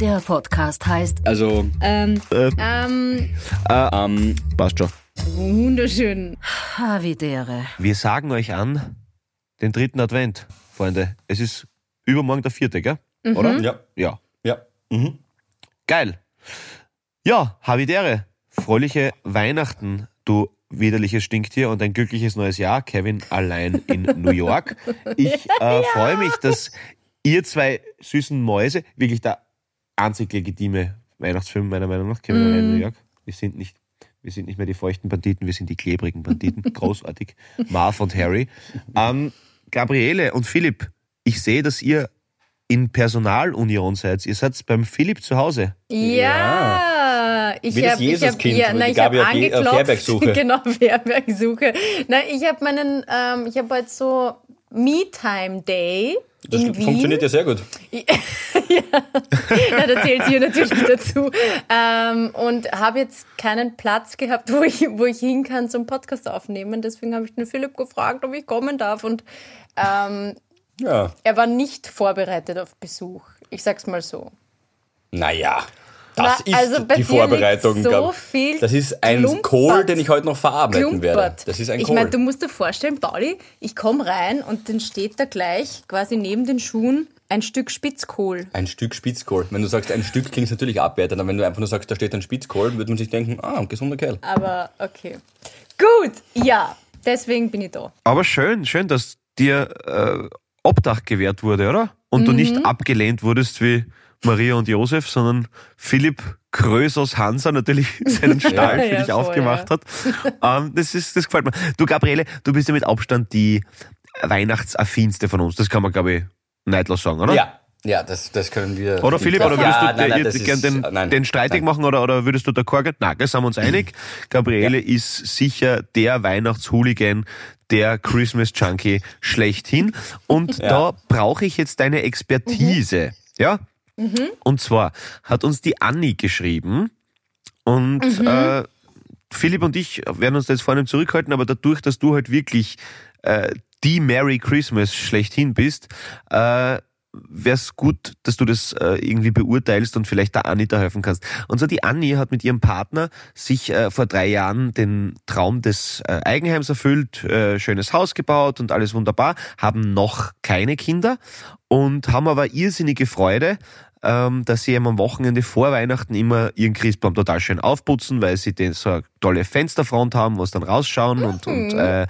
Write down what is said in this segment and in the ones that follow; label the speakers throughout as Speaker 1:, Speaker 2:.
Speaker 1: Der Podcast heißt
Speaker 2: Also,
Speaker 3: Ähm,
Speaker 4: Äh,
Speaker 3: ähm,
Speaker 2: ähm,
Speaker 4: passt schon.
Speaker 3: wunderschön.
Speaker 1: Havidere.
Speaker 4: Wir sagen euch an, den dritten Advent, Freunde. Es ist übermorgen der vierte, gell? Oder?
Speaker 2: ja,
Speaker 4: Ja.
Speaker 2: ja. Mhm.
Speaker 4: Geil. Ja, Havidere. Fröhliche Weihnachten, du widerliches Stinktier und ein glückliches neues Jahr. Kevin allein in New York. Ich äh, freue mich, dass ihr zwei süßen Mäuse, wirklich der einzig legitime Weihnachtsfilm meiner Meinung nach, Kevin allein in New York. Wir sind nicht, wir sind nicht mehr die feuchten Banditen, wir sind die klebrigen Banditen. Großartig. Marv und Harry. Ähm, Gabriele und Philipp, ich sehe, dass ihr in Personalunion seid. Ihr seid beim Philipp zu Hause.
Speaker 3: Ja, ich habe hab, ja, ich
Speaker 2: Je- auf
Speaker 3: angeklopft.
Speaker 2: Fährbergsuche.
Speaker 3: genau, Fährbergsuche. Nein, ich habe meinen, ähm, ich habe heute so Me-Time Day
Speaker 2: Das
Speaker 3: in Wien.
Speaker 2: funktioniert ja sehr gut.
Speaker 3: Na, da zählt hier natürlich dazu. Ähm, und habe jetzt keinen Platz gehabt, wo ich, wo ich hin kann zum Podcast aufnehmen. Deswegen habe ich den Philipp gefragt, ob ich kommen darf. Und ähm,
Speaker 2: Ja.
Speaker 3: er war nicht vorbereitet auf Besuch. Ich sag's mal so.
Speaker 2: Naja, das
Speaker 3: Na,
Speaker 2: ist
Speaker 3: also bei
Speaker 2: die Vorbereitung.
Speaker 3: so
Speaker 2: das ist ein
Speaker 3: Klumpert.
Speaker 2: Kohl, den ich heute noch verarbeiten werde.
Speaker 3: Klumpert.
Speaker 2: Das ist ein
Speaker 3: ich
Speaker 2: Kohl.
Speaker 3: meine, du musst dir vorstellen, Pauli, ich komme rein und dann steht da gleich quasi neben den Schuhen ein Stück Spitzkohl.
Speaker 2: ein Stück Spitzkohl. Wenn du sagst, ein Stück klingt natürlich abwertend, aber wenn du einfach nur sagst, da steht ein Spitzkohl, würde man sich denken, ah, ein gesunder Kerl.
Speaker 3: Aber okay. Gut, ja, deswegen bin ich da.
Speaker 4: Aber schön, schön, dass dir äh, Obdach gewährt wurde, oder? Und du nicht abgelehnt wurdest wie Maria und Josef, sondern Philipp Krös aus Hansa natürlich seinen Stall für
Speaker 3: Ja,
Speaker 4: dich
Speaker 3: voll,
Speaker 4: aufgemacht hat. Ähm, das, ist, das gefällt mir. Du, Gabriele, du bist ja mit Abstand die Weihnachtsaffinste von uns. Das kann man, glaube ich, neidlos sagen, oder?
Speaker 2: Ja, ja, das, das können wir.
Speaker 4: Oder Philipp, oder würdest
Speaker 2: ja,
Speaker 4: du
Speaker 2: nein, nein, das ist-
Speaker 4: den,
Speaker 2: nein,
Speaker 4: den streitig machen oder, oder würdest du d'accord gehen? Nein, da sind wir uns einig. Gabriele ist sicher der Weihnachtshooligan, der Christmas Junkie schlechthin. Und da brauche ich jetzt deine Expertise. Ja? Und zwar hat uns die Anni geschrieben und äh, Philipp und ich werden uns da jetzt vorne zurückhalten, aber dadurch, dass du halt wirklich äh, die Merry Christmas schlechthin bist, äh, wäre es gut, dass du das äh, irgendwie beurteilst und vielleicht der Anni da helfen kannst. Und so die Anni hat mit ihrem Partner sich äh, vor drei Jahren den Traum des äh, Eigenheims erfüllt, äh, schönes Haus gebaut und alles wunderbar, haben noch keine Kinder und haben aber irrsinnige Freude, ähm, dass sie eben am Wochenende vor Weihnachten immer ihren Christbaum total schön aufputzen, weil sie den so eine tolle Fensterfront haben, was dann rausschauen und, und äh,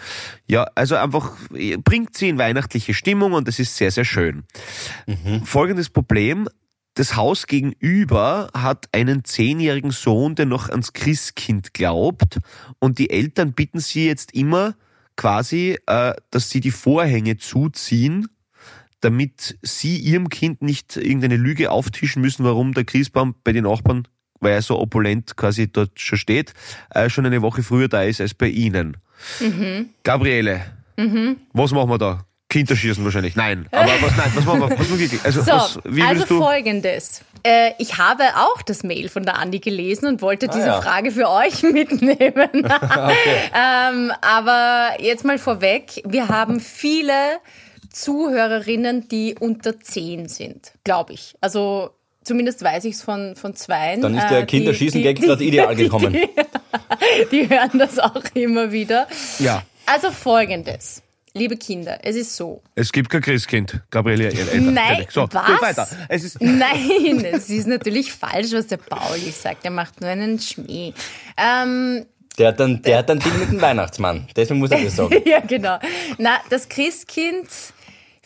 Speaker 4: ja, also einfach äh, bringt sie in weihnachtliche Stimmung und das ist sehr, sehr schön. Folgendes Problem. Das Haus gegenüber hat einen zehnjährigen Sohn, der noch ans Christkind glaubt. Und die Eltern bitten sie jetzt immer quasi, äh, dass sie die Vorhänge zuziehen, damit sie ihrem Kind nicht irgendeine Lüge auftischen müssen, warum der Christbaum bei den Nachbarn, weil er so opulent quasi dort schon steht, äh, schon eine Woche früher da ist als bei ihnen. Gabriele, was machen wir da? Kinderschießen wahrscheinlich. Nein. Aber was, nein, was machen wir? Was machen wir? Also,
Speaker 3: So,
Speaker 4: was, wie
Speaker 3: also
Speaker 4: du?
Speaker 3: folgendes. Äh, ich habe auch das Mail von der Andi gelesen und wollte diese
Speaker 2: ja.
Speaker 3: Frage für euch mitnehmen. ähm, aber jetzt mal vorweg, wir haben viele Zuhörerinnen, die unter 10 sind, glaube ich. Also zumindest weiß ich es von, von zweien.
Speaker 2: Dann ist
Speaker 3: äh,
Speaker 2: der
Speaker 3: die-
Speaker 2: Kinderschießen-Gag
Speaker 3: die-
Speaker 2: gerade ideal gekommen.
Speaker 3: Die, die hören das auch immer wieder.
Speaker 4: Ja.
Speaker 3: Also folgendes. Liebe Kinder, es ist so.
Speaker 4: Es gibt kein Christkind. Gabriele.
Speaker 3: Nein,
Speaker 4: so,
Speaker 3: was?
Speaker 4: Weiter. Es ist,
Speaker 3: Nein, es ist natürlich falsch, was der Pauli sagt. Er macht nur einen Schmäh. Ähm,
Speaker 2: Der hat dann, der hat dann Ding mit dem Weihnachtsmann. Deswegen muss er das sagen.
Speaker 3: ja, genau. Na, das Christkind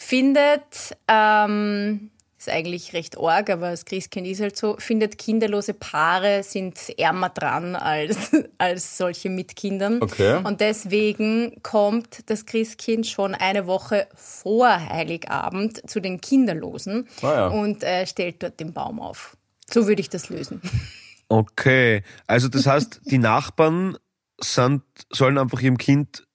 Speaker 3: findet, ähm, ist eigentlich recht arg, aber das Christkind ist halt so, findet kinderlose Paare sind ärmer dran als, als solche mit Kindern.
Speaker 2: Okay.
Speaker 3: Und deswegen kommt das Christkind schon eine Woche vor Heiligabend zu den Kinderlosen
Speaker 2: Ah ja.
Speaker 3: und äh, stellt dort den Baum auf. So würde ich das lösen.
Speaker 4: okay. Also, das heißt, die Nachbarn sind, sollen einfach ihrem Kind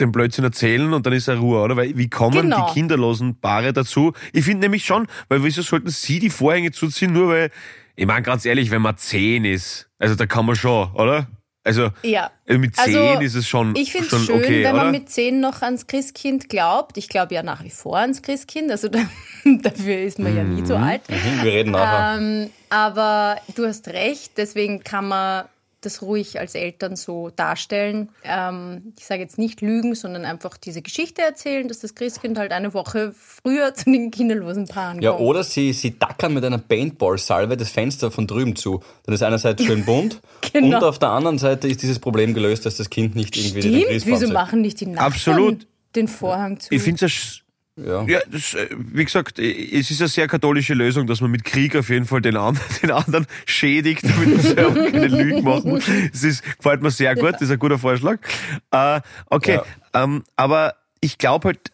Speaker 4: den Blödsinn erzählen und dann ist er Ruhe, oder? Weil wie kommen
Speaker 3: Genau.
Speaker 4: die kinderlosen Paare dazu? Ich finde nämlich schon, weil wieso sollten sie die Vorhänge zuziehen, nur weil, ich meine ganz ehrlich, wenn man zehn ist, also da kann man schon, oder? Also
Speaker 3: Ja.
Speaker 4: äh, mit
Speaker 3: Also,
Speaker 4: zehn ist es schon,
Speaker 3: Ich finde
Speaker 4: schon
Speaker 3: es schön,
Speaker 4: okay,
Speaker 3: wenn
Speaker 4: oder?
Speaker 3: man mit 10 noch ans Christkind glaubt. Ich glaube ja nach wie vor ans Christkind. Also da, dafür ist man ja nie so alt.
Speaker 2: Mhm, wir reden nachher.
Speaker 3: Ähm, aber du hast recht, deswegen kann man das ruhig als Eltern so darstellen. Ähm, ich sage jetzt nicht lügen, sondern einfach diese Geschichte erzählen, dass das Christkind halt eine Woche früher zu den kinderlosen Paaren
Speaker 2: Ja,
Speaker 3: kommt.
Speaker 2: oder sie, sie dackern mit einer Paintball-Salve das Fenster von drüben zu. Dann ist einerseits schön bunt
Speaker 3: Genau.
Speaker 2: und auf der anderen Seite ist dieses Problem gelöst, dass das Kind nicht irgendwie den
Speaker 3: Stimmt,
Speaker 2: Christbaum
Speaker 3: wieso
Speaker 2: sieht.
Speaker 3: machen nicht die Nachbarn
Speaker 4: Absolut.
Speaker 3: den Vorhang zu?
Speaker 4: Ich finde es
Speaker 2: Ja.
Speaker 4: Ja, das, äh, wie gesagt, äh, es ist eine sehr katholische Lösung, dass man mit Krieg auf jeden Fall den anderen, den anderen schädigt, damit man selber keine Lügen machen muss. Das ist, gefällt mir sehr gut, das ist ein guter Vorschlag. Äh, okay, ähm, aber ich glaube halt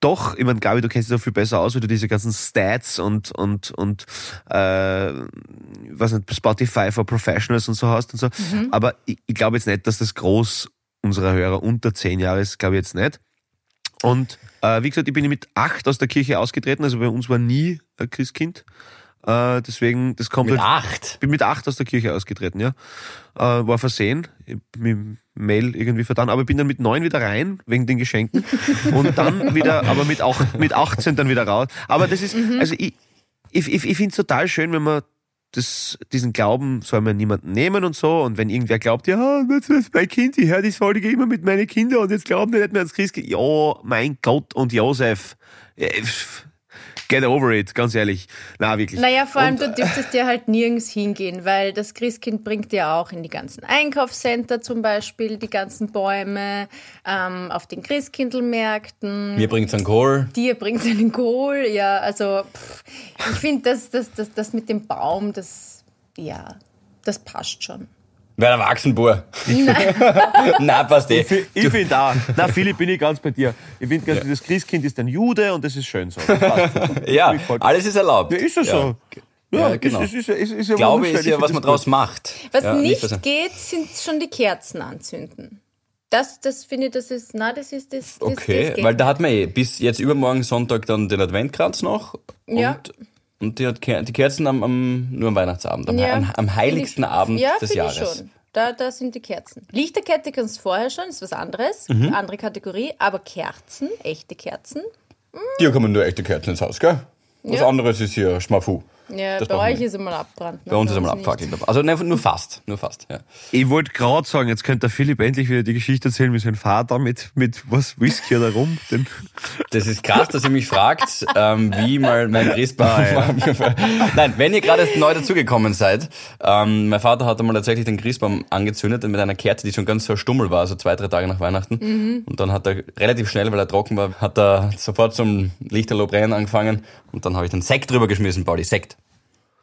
Speaker 4: doch, ich meine, Gabi, du kennst dich doch viel besser aus, weil du diese ganzen Stats und, und, und äh, was nicht, Spotify for Professionals und so hast und so. Aber ich, ich glaube jetzt nicht, dass das groß unserer Hörer unter zehn Jahre ist, glaube ich jetzt nicht. Und äh, wie gesagt, ich bin mit acht aus der Kirche ausgetreten, also bei uns war nie ein Christkind. Äh, deswegen, das kommt
Speaker 2: Mit
Speaker 4: halt,
Speaker 2: acht.
Speaker 4: Ich bin mit acht aus der Kirche ausgetreten, ja. Äh, war versehen, mit Mail irgendwie vertan, aber bin dann mit neun wieder rein, wegen den Geschenken. und dann wieder, aber mit, auch, mit 18 dann wieder raus. Aber das ist, also ich, ich, ich, ich finde es total schön, wenn man das, diesen Glauben soll man niemanden nehmen und so. Und wenn irgendwer glaubt, ja, das ist mein Kind, ich höre die Folge immer mit meinen Kindern und jetzt glauben die nicht mehr ans Christkind. Ja, mein Gott und Josef. Äh, Get over it, ganz ehrlich. Na, wirklich.
Speaker 3: Naja, vor allem,
Speaker 4: Und,
Speaker 3: du dürftest ja halt nirgends hingehen, weil das Christkind bringt dir auch in die ganzen Einkaufscenter zum Beispiel, die ganzen Bäume, ähm, auf den Christkindlmärkten.
Speaker 2: Mir bringt's einen Kohl.
Speaker 3: Dir bringt einen Kohl, ja, also pff, ich finde, das, das, das, das mit dem Baum, das, ja, das passt schon.
Speaker 2: Wer ein Erwachsenbur. Nein, passt eh.
Speaker 4: Ich finde auch. Na, Philipp, bin ich ganz bei dir. Ich finde, ja. das Christkind ist ein Jude und das ist schön so.
Speaker 2: Ja, alles ist erlaubt.
Speaker 4: Ja, ist ja so.
Speaker 2: Ja, genau.
Speaker 4: Ist, ist, ist, ist, ja
Speaker 2: Glaube ist ja,
Speaker 4: Ich
Speaker 2: was man draus
Speaker 4: gut.
Speaker 2: macht.
Speaker 3: Was
Speaker 2: ja,
Speaker 3: nicht
Speaker 2: was-
Speaker 3: geht, sind schon die Kerzen anzünden. Das, das finde ich, das ist, na, das ist, das, das,
Speaker 2: Okay,
Speaker 3: das
Speaker 2: weil da hat man eh bis jetzt übermorgen Sonntag dann den Adventkranz noch.
Speaker 3: Ja.
Speaker 2: Und, die, hat Ker- die Kerzen am, am, nur am Weihnachtsabend, am,
Speaker 3: Ja,
Speaker 2: am, am heiligsten
Speaker 3: ich-
Speaker 2: Abend
Speaker 3: ja,
Speaker 2: des Jahres.
Speaker 3: Ich schon. Da, da sind die Kerzen. Lichterkette kannst du vorher schon, ist was anderes,
Speaker 2: Mhm.
Speaker 3: andere Kategorie, aber Kerzen, echte Kerzen.
Speaker 2: Hier kommen nur echte Kerzen ins Haus, gell? Was
Speaker 3: Ja.
Speaker 2: anderes ist hier Schmafu.
Speaker 3: Ja,
Speaker 2: Das
Speaker 3: bei euch ist einmal abbrannt. ne?
Speaker 2: Bei uns ist einmal
Speaker 3: nicht.
Speaker 2: abfackelt. Also ne, nur fast, nur fast. Ja.
Speaker 4: Ich wollte gerade sagen, jetzt könnte der Philipp endlich wieder die Geschichte erzählen, wie sein Vater mit, mit was, Whisky oder rum. Den,
Speaker 2: Das ist krass, dass ihr mich fragt, ähm, wie mal mein Christbaum
Speaker 4: Ah,
Speaker 2: Nein, wenn ihr gerade neu dazugekommen seid, ähm, mein Vater hat einmal tatsächlich den Christbaum angezündet mit einer Kerze, die schon ganz so stummel war, so zwei, drei Tage nach Weihnachten.
Speaker 3: Mhm.
Speaker 2: Und dann hat er relativ schnell, weil er trocken war, hat er sofort zum Lichterloh brennen angefangen und dann habe ich den Sekt drüber geschmissen, Pauli, Sekt.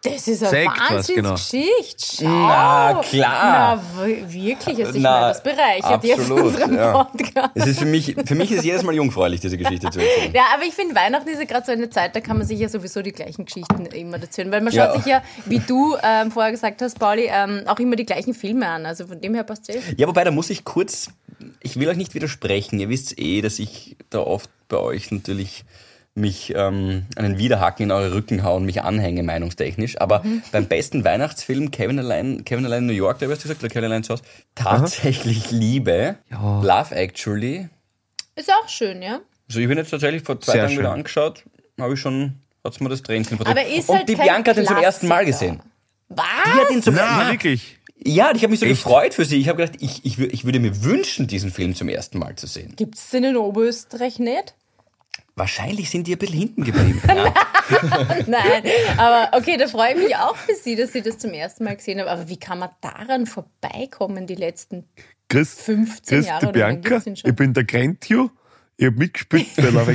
Speaker 3: Das ist eine
Speaker 4: Sekt genau.
Speaker 3: Wahnsinnsgeschichte. Schau.
Speaker 2: Na, klar.
Speaker 3: Na, wirklich. Also ich
Speaker 2: Na,
Speaker 3: meine, das bereichert jetzt unseren
Speaker 2: ja.
Speaker 3: Podcast.
Speaker 2: Es ist für mich, für mich ist jedes Mal jungfräulich, diese Geschichte zu erzählen.
Speaker 3: Ja, aber ich finde, Weihnachten ist ja gerade so eine Zeit, da kann man sich ja sowieso die gleichen Geschichten immer erzählen. Weil man
Speaker 2: Ja.
Speaker 3: schaut sich ja, wie du ähm, vorher gesagt hast, Pauli, ähm, auch immer die gleichen Filme an. Also von dem her passt es.
Speaker 2: Ja, wobei, da muss ich kurz, ich will euch nicht widersprechen. Ihr wisst eh, dass ich da oft bei euch natürlich mich ähm, einen Widerhaken in eure Rücken hauen, mich anhänge, meinungstechnisch. Aber beim besten Weihnachtsfilm, Kevin allein, Kevin allein in New York, da hast du gesagt, oder Kevin allein Hause, tatsächlich Liebe,
Speaker 4: Ja.
Speaker 2: Love Actually.
Speaker 3: Ist auch schön, ja.
Speaker 2: Also ich bin jetzt tatsächlich vor zwei
Speaker 4: Sehr
Speaker 2: Tagen
Speaker 4: schön.
Speaker 2: wieder angeschaut, habe ich schon, hat's mir das Tränchen verdrückt.
Speaker 3: Aber ist
Speaker 2: Und
Speaker 3: halt
Speaker 2: die
Speaker 3: kein
Speaker 2: Bianca hat ihn zum ersten Mal gesehen.
Speaker 3: Was?
Speaker 2: Die hat ihn zum
Speaker 4: na,
Speaker 2: ja,
Speaker 4: wirklich.
Speaker 2: ja, ich habe mich so
Speaker 4: Echt?
Speaker 2: gefreut für sie. Ich habe gedacht, ich, ich, ich würde mir wünschen, diesen Film zum ersten Mal zu sehen.
Speaker 3: Gibt es den in Oberösterreich nicht?
Speaker 2: Wahrscheinlich sind die ein bisschen hinten geblieben. Ja.
Speaker 3: Nein, aber okay, da freue ich mich auch für Sie, dass Sie das zum ersten Mal gesehen haben. Aber wie kann man daran vorbeikommen, die letzten
Speaker 4: Grüß,
Speaker 3: 15
Speaker 4: grüß
Speaker 3: Jahre
Speaker 4: Bianca. Ich bin der Grentio. Ich habe mitgespielt bei.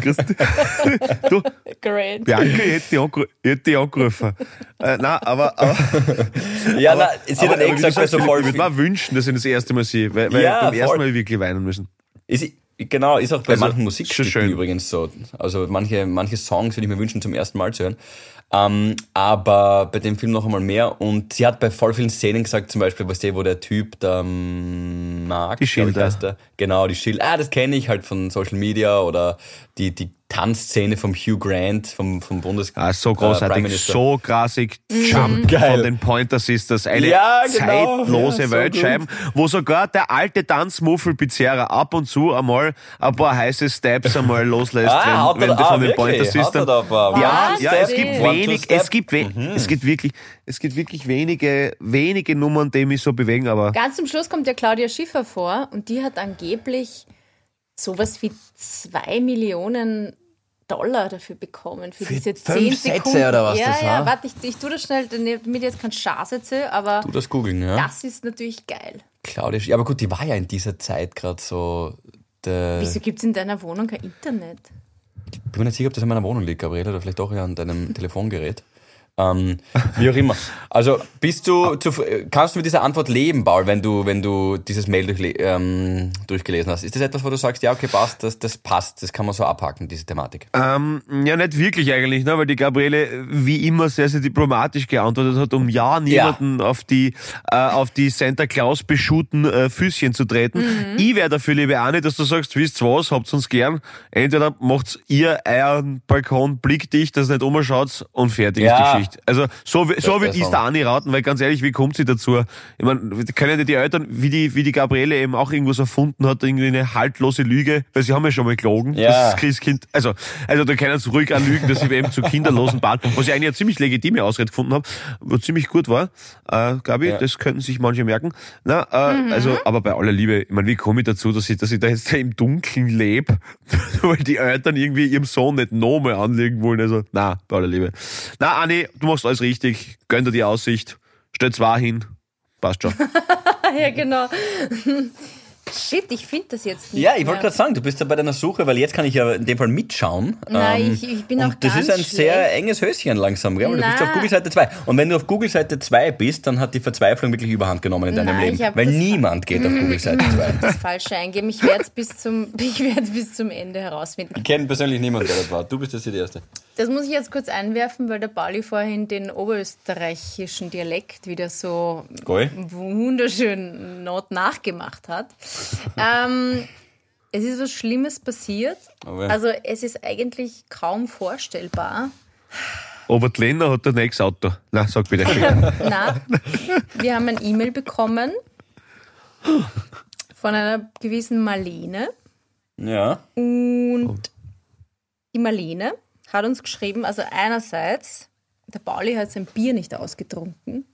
Speaker 4: Grüß dich. Du,
Speaker 3: Great.
Speaker 4: Bianca, ich hätte dich, angru ich hätte angerufen. Äh, nein, aber, aber,
Speaker 2: Ja,
Speaker 4: aber,
Speaker 2: na, sie hat dann eh
Speaker 4: wie du
Speaker 2: gesagt,
Speaker 4: sagst,
Speaker 2: so
Speaker 4: ich
Speaker 2: voll
Speaker 4: würde mir wünschen, dass ich das erste Mal sehe, weil, weil
Speaker 2: Ja,
Speaker 4: beim ersten
Speaker 2: voll.
Speaker 4: Mal wirklich weinen müssen.
Speaker 2: Ist, genau, ist auch bei
Speaker 4: Also,
Speaker 2: manchen Musikstücken übrigens so. Also manche, manche Songs würde ich mir wünschen, zum ersten Mal zu hören. Ähm, aber bei dem Film noch einmal mehr. Und sie hat bei voll vielen Szenen gesagt, zum Beispiel, was der, wo der Typ, der ähm, Mark,
Speaker 4: Die
Speaker 2: ich,
Speaker 4: Schilder.
Speaker 2: heißt der, genau, die Schilder, ah, das kenne ich halt von Social Media oder die, die Tanzszene vom Hugh Grant, vom, vom Bundes...
Speaker 4: Ah, so
Speaker 2: äh,
Speaker 4: großartig, so grassig Jump
Speaker 2: Geil.
Speaker 4: von den Pointer Sisters. Eine
Speaker 2: Ja, genau.
Speaker 4: zeitlose
Speaker 2: Ja, so
Speaker 4: Weltscheiben, wo sogar der alte Tanzmuffel Pizzeria ab und zu einmal ein paar heiße Steps einmal loslässt,
Speaker 2: Ah,
Speaker 4: wenn, wenn die
Speaker 2: da-
Speaker 4: von den Pointer
Speaker 2: er
Speaker 4: Sisters. Ja, ja, es gibt wenig, es gibt, we
Speaker 2: Mhm.
Speaker 4: es gibt wirklich, es gibt wirklich wenige, wenige Nummern, die mich so bewegen, aber
Speaker 3: Ganz zum Schluss kommt ja Claudia Schiffer vor und die hat angeblich sowas wie zwei Millionen Dollar dafür bekommen. Für, diese
Speaker 2: fünf
Speaker 3: zehn
Speaker 2: Sätze
Speaker 3: Sekunden.
Speaker 2: oder was
Speaker 3: ja,
Speaker 2: das
Speaker 3: ja,
Speaker 2: war?
Speaker 3: warte, ich, ich tue das schnell, damit ich jetzt keinen Scheiß erzähle, aber
Speaker 2: Du das googeln, ja?
Speaker 3: das ist natürlich geil.
Speaker 2: Claudia, Sch- ja, aber gut, die war ja in dieser Zeit gerade so.
Speaker 3: Wieso gibt es in deiner Wohnung kein Internet?
Speaker 2: Ich bin mir nicht sicher, ob das in meiner Wohnung liegt, Gabriele, oder vielleicht auch ja an deinem Telefongerät. Ähm, wie auch immer. Also bist du zu, kannst du mit dieser Antwort leben, Paul, wenn du, wenn du dieses Mail durchle ähm, durchgelesen hast? Ist das etwas, wo du sagst, ja, okay, passt, das, das passt, das kann man so abhaken, diese Thematik?
Speaker 4: Ähm, ja, nicht wirklich eigentlich, ne? weil die Gabriele wie immer sehr, sehr diplomatisch geantwortet hat, um ja niemanden auf die äh, auf die Santa Claus beschuhten äh, Füßchen zu treten. Ich wäre dafür, liebe Anne, dass du sagst, wisst was, habt uns gern. Entweder macht ihr euren Balkon blickdicht, dass ihr nicht umschaut und fertig ist
Speaker 2: Ja.
Speaker 4: die Geschichte. Also so, wie- so würde ich
Speaker 2: so.
Speaker 4: der Anne raten, weil ganz ehrlich, wie kommt sie dazu? Ich meine, können ja die Eltern, wie die, wie die Gabriele eben auch irgendwas erfunden hat, irgendwie eine haltlose Lüge, weil sie haben ja schon mal gelogen,
Speaker 2: Ja.
Speaker 4: dass das Christkind, also, also da können sie ruhig anlügen, dass sie eben zu kinderlosen Bahn, was ich eigentlich eine ziemlich legitime Ausrede gefunden habe, wo ziemlich gut war, äh, Gabi,
Speaker 2: Ja.
Speaker 4: das könnten sich manche merken. Na, äh, also, aber bei aller Liebe, ich meine, wie komme ich dazu, dass ich, dass ich da jetzt im Dunkeln lebe, weil die Eltern irgendwie ihrem Sohn nicht nochmal anlegen wollen, also, na, bei aller Liebe. Na, Anni, du machst alles richtig, gönn dir die Aussicht, stell zwei hin, passt schon.
Speaker 3: ja, genau. Shit, ich finde das jetzt nicht.
Speaker 2: Ja, ich wollte gerade sagen, du bist ja bei deiner Suche, weil jetzt kann ich ja in dem Fall mitschauen.
Speaker 3: Nein,
Speaker 2: Ähm,
Speaker 3: ich- ich bin
Speaker 2: und
Speaker 3: auch
Speaker 2: Das
Speaker 3: ganz
Speaker 2: ist ein sehr
Speaker 3: schlecht.
Speaker 2: enges Höschen langsam, gell? weil du bist auf Google Seite 2. Und wenn du auf Google Seite 2 bist, dann hat die Verzweiflung wirklich überhand genommen in deinem
Speaker 3: Nein,
Speaker 2: Leben.
Speaker 3: ich
Speaker 2: Weil niemand geht auf Google Seite 2.
Speaker 3: das Falsche eingeben. Ich werde es bis, zum- ich werd's bis zum Ende herausfinden.
Speaker 2: Ich kenne persönlich niemanden, der das war. Du bist jetzt die Erste.
Speaker 3: Das muss ich jetzt kurz einwerfen, weil der Pauli vorhin den oberösterreichischen Dialekt wieder so
Speaker 2: Goi.
Speaker 3: wunderschön not nachgemacht hat. ähm, es ist was Schlimmes passiert.
Speaker 2: Oh ja.
Speaker 3: Also es ist eigentlich kaum vorstellbar.
Speaker 4: Aber die Lena hat ein nächstes Auto. Na, sag bitte.
Speaker 3: Na, wir haben ein E-Mail bekommen von einer gewissen Marlene.
Speaker 2: Ja.
Speaker 3: Und die Marlene hat uns geschrieben, also einerseits, der Pauli hat sein Bier nicht ausgetrunken.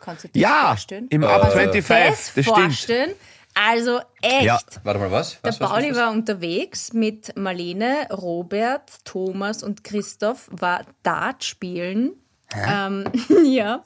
Speaker 3: Kannst du dir
Speaker 4: Ja,
Speaker 3: das vorstellen?
Speaker 4: im
Speaker 2: Äh,
Speaker 4: Up
Speaker 3: Kannst du dir
Speaker 4: 25,
Speaker 3: das
Speaker 4: das stimmt.
Speaker 3: vorstellen? Also echt.
Speaker 4: Ja.
Speaker 2: Warte mal, was?
Speaker 3: Der
Speaker 2: was,
Speaker 3: Pauli
Speaker 2: was,
Speaker 3: war unterwegs mit Marlene, Robert, Thomas und Christoph, war Dart spielen. Ähm, ja.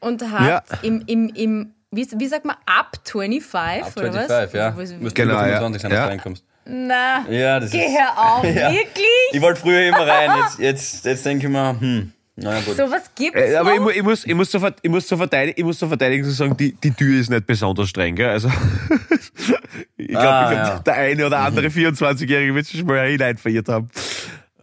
Speaker 3: Und hat
Speaker 4: Ja.
Speaker 3: im, im, im wie, wie sagt man, up 25
Speaker 2: Ab
Speaker 3: oder
Speaker 2: 25,
Speaker 3: was?
Speaker 2: ja.
Speaker 3: Was-
Speaker 2: Du musst
Speaker 4: Genau,
Speaker 2: über
Speaker 4: ja.
Speaker 2: 25 sein, dass
Speaker 4: Ja.
Speaker 2: du reinkommst.
Speaker 3: Na,
Speaker 2: Ja, das
Speaker 3: geh hör auf,
Speaker 2: Ja.
Speaker 3: wirklich?
Speaker 2: Ich wollte früher immer rein, jetzt, jetzt, jetzt denke ich mir, hm, naja gut.
Speaker 3: So was gibt's
Speaker 4: Äh, Aber ich,
Speaker 3: noch?
Speaker 4: ich, muss, ich, muss zur, ich, muss zur verteidigen, ich muss zur Verteidigung so sagen, die, die Tür ist nicht besonders streng. Gell? Also, ich glaube,
Speaker 2: Ah, ja.
Speaker 4: der eine oder andere 24-Jährige wird sich schon mal hinein verirrt haben.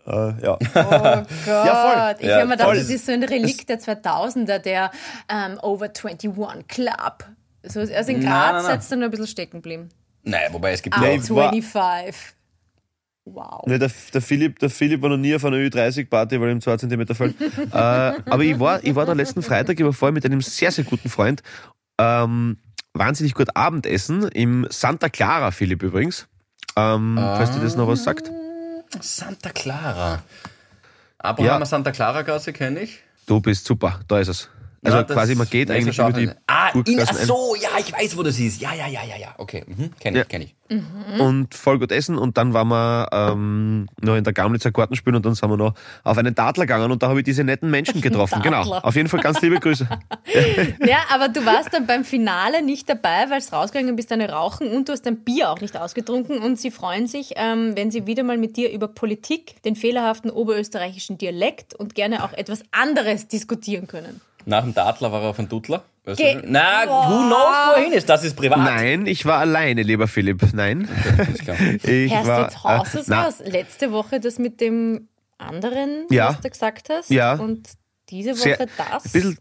Speaker 4: Äh, ja.
Speaker 3: Oh Gott.
Speaker 4: Ja, voll.
Speaker 3: Ich
Speaker 2: Ja,
Speaker 3: habe mir gedacht,
Speaker 2: voll.
Speaker 3: das ist so ein Relikt der 2000er, der ähm, Over 21 Club. So, also in Graz jetzt dann nur ein bisschen stecken geblieben.
Speaker 2: Naja, wobei es gibt
Speaker 3: Up
Speaker 2: ja
Speaker 4: Nee,
Speaker 2: auch...
Speaker 4: ich war-
Speaker 3: 25. Wow.
Speaker 4: Ne, der, der, Philipp, der Philipp war noch nie auf einer Ü30-Party, weil ihm 2 cm fällt. äh, aber ich war, ich war da letzten Freitag, ich war vorher mit einem sehr, sehr guten Freund ähm, wahnsinnig gut Abendessen im Santa Clara, Philipp übrigens. Ähm, Falls dir das noch was sagt.
Speaker 2: Santa Clara. Abrahamer
Speaker 4: Ja.
Speaker 2: Santa Clara Gasse kenne ich.
Speaker 4: Du bist super, da ist es. Also
Speaker 2: Ja,
Speaker 4: quasi, man geht eigentlich über die
Speaker 2: Ah, in, ach so, ja, ich weiß, wo das ist. Ja, ja, ja, ja, ja. Okay, mhm. kenne ich,
Speaker 4: Ja.
Speaker 2: kenne ich.
Speaker 4: und voll gut essen und dann waren wir ähm, noch in der Gamlitzer Garten spielen und dann sind wir noch auf einen Dadler gegangen und da habe ich diese netten Menschen getroffen. genau. Auf jeden Fall ganz liebe Grüße.
Speaker 3: Ja, aber du warst dann beim Finale nicht dabei, weil es rausgegangen bist, deine Rauchen und du hast dein Bier auch nicht ausgetrunken und sie freuen sich, ähm, wenn sie wieder mal mit dir über Politik, den fehlerhaften oberösterreichischen Dialekt und gerne auch etwas anderes diskutieren können.
Speaker 2: Nach dem Dadler war er auf einem Dudler. Weißt
Speaker 3: Ge-
Speaker 2: du? Na,
Speaker 3: Boah.
Speaker 2: who knows, wohin ist? Das ist privat.
Speaker 4: Nein, ich war alleine, lieber Philipp. Nein.
Speaker 2: Klar.
Speaker 4: Ich
Speaker 3: Herrst
Speaker 4: war,
Speaker 3: jetzt raus
Speaker 4: äh.
Speaker 3: Letzte Woche das mit dem anderen,
Speaker 4: Ja.
Speaker 3: was du gesagt hast.
Speaker 4: Ja.
Speaker 3: Und diese Woche
Speaker 4: Sehr-
Speaker 3: das.
Speaker 4: Ein bisschen,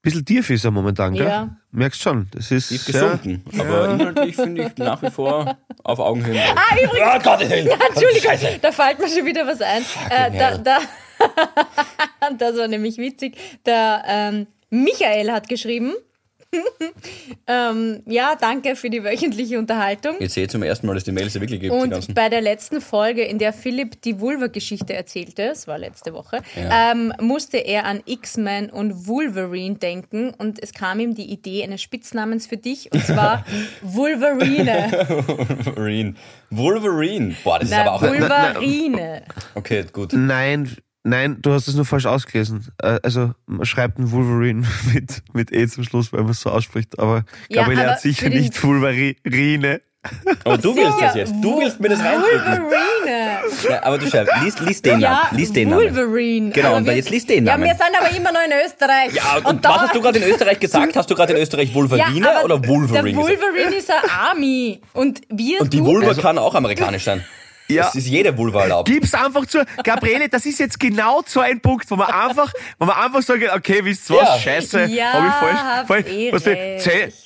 Speaker 4: bisschen tief ist er momentan, gell?
Speaker 3: Ja.
Speaker 4: Merkst schon. Das ist
Speaker 2: Tief gesunken. Aber inhaltlich finde ich nach wie vor auf Augenhöhe.
Speaker 3: Ah, übrigens,
Speaker 2: Ah, Gott.
Speaker 3: Entschuldigung,
Speaker 2: Scheiße.
Speaker 3: da fällt mir schon wieder was ein. Äh, da, da, das war nämlich witzig. Der ähm, Michael hat geschrieben. ähm, ja, danke für die wöchentliche Unterhaltung.
Speaker 2: Jetzt sehe ich zum ersten Mal, dass die Mails ja wirklich gibt.
Speaker 3: Und bei der letzten Folge, in der Philipp die Vulva-Geschichte erzählte, es war letzte Woche,
Speaker 2: Ja.
Speaker 3: ähm, musste er an X-Men und Wolverine denken und es kam ihm die Idee eines Spitznamens für dich und zwar Wolverine.
Speaker 2: Wolverine. Wolverine. Boah, das ist
Speaker 3: Na,
Speaker 2: aber auch ein.
Speaker 3: Wolverine.
Speaker 2: Okay, gut.
Speaker 4: Nein, nein, du hast es nur falsch ausgelesen. Äh, Also man schreibt einen Wolverine mit, mit E zum Schluss, weil man es so ausspricht. Aber
Speaker 3: Ja,
Speaker 4: Gabriele hat sicher nicht Wolverine.
Speaker 2: Aber du willst das jetzt. Du willst mir das reindrücken.
Speaker 3: Wolverine.
Speaker 2: Ja, aber du schreibst, lies, lies den
Speaker 3: Ja,
Speaker 2: Namen. Lies den Namen.
Speaker 3: Wolverine.
Speaker 2: Genau,
Speaker 3: Aber
Speaker 2: und
Speaker 3: wir-
Speaker 2: jetzt liest den
Speaker 3: Ja,
Speaker 2: Namen.
Speaker 3: wir sind aber immer noch in Österreich.
Speaker 2: Ja, und,
Speaker 3: und da,
Speaker 2: was hast du gerade in Österreich gesagt? Hast du gerade in Österreich Wolverine
Speaker 3: ja,
Speaker 2: oder Wolverine
Speaker 3: Der
Speaker 2: gesagt?
Speaker 3: Wolverine ist ein Army. Und wir
Speaker 2: Und die
Speaker 3: du-
Speaker 2: Vulva kann auch amerikanisch sein.
Speaker 4: Ja.
Speaker 2: Es ist jede Vulva erlaubt.
Speaker 4: Gib's einfach zu. Gabriele, das ist jetzt genau so ein Punkt, wo man einfach, wo man einfach sagen kann, okay, wisst ihr was?
Speaker 2: Ja.
Speaker 4: Scheiße,
Speaker 3: Ja,
Speaker 4: hab ich falsch.
Speaker 3: habt
Speaker 4: falsch
Speaker 3: eh
Speaker 4: was
Speaker 3: recht.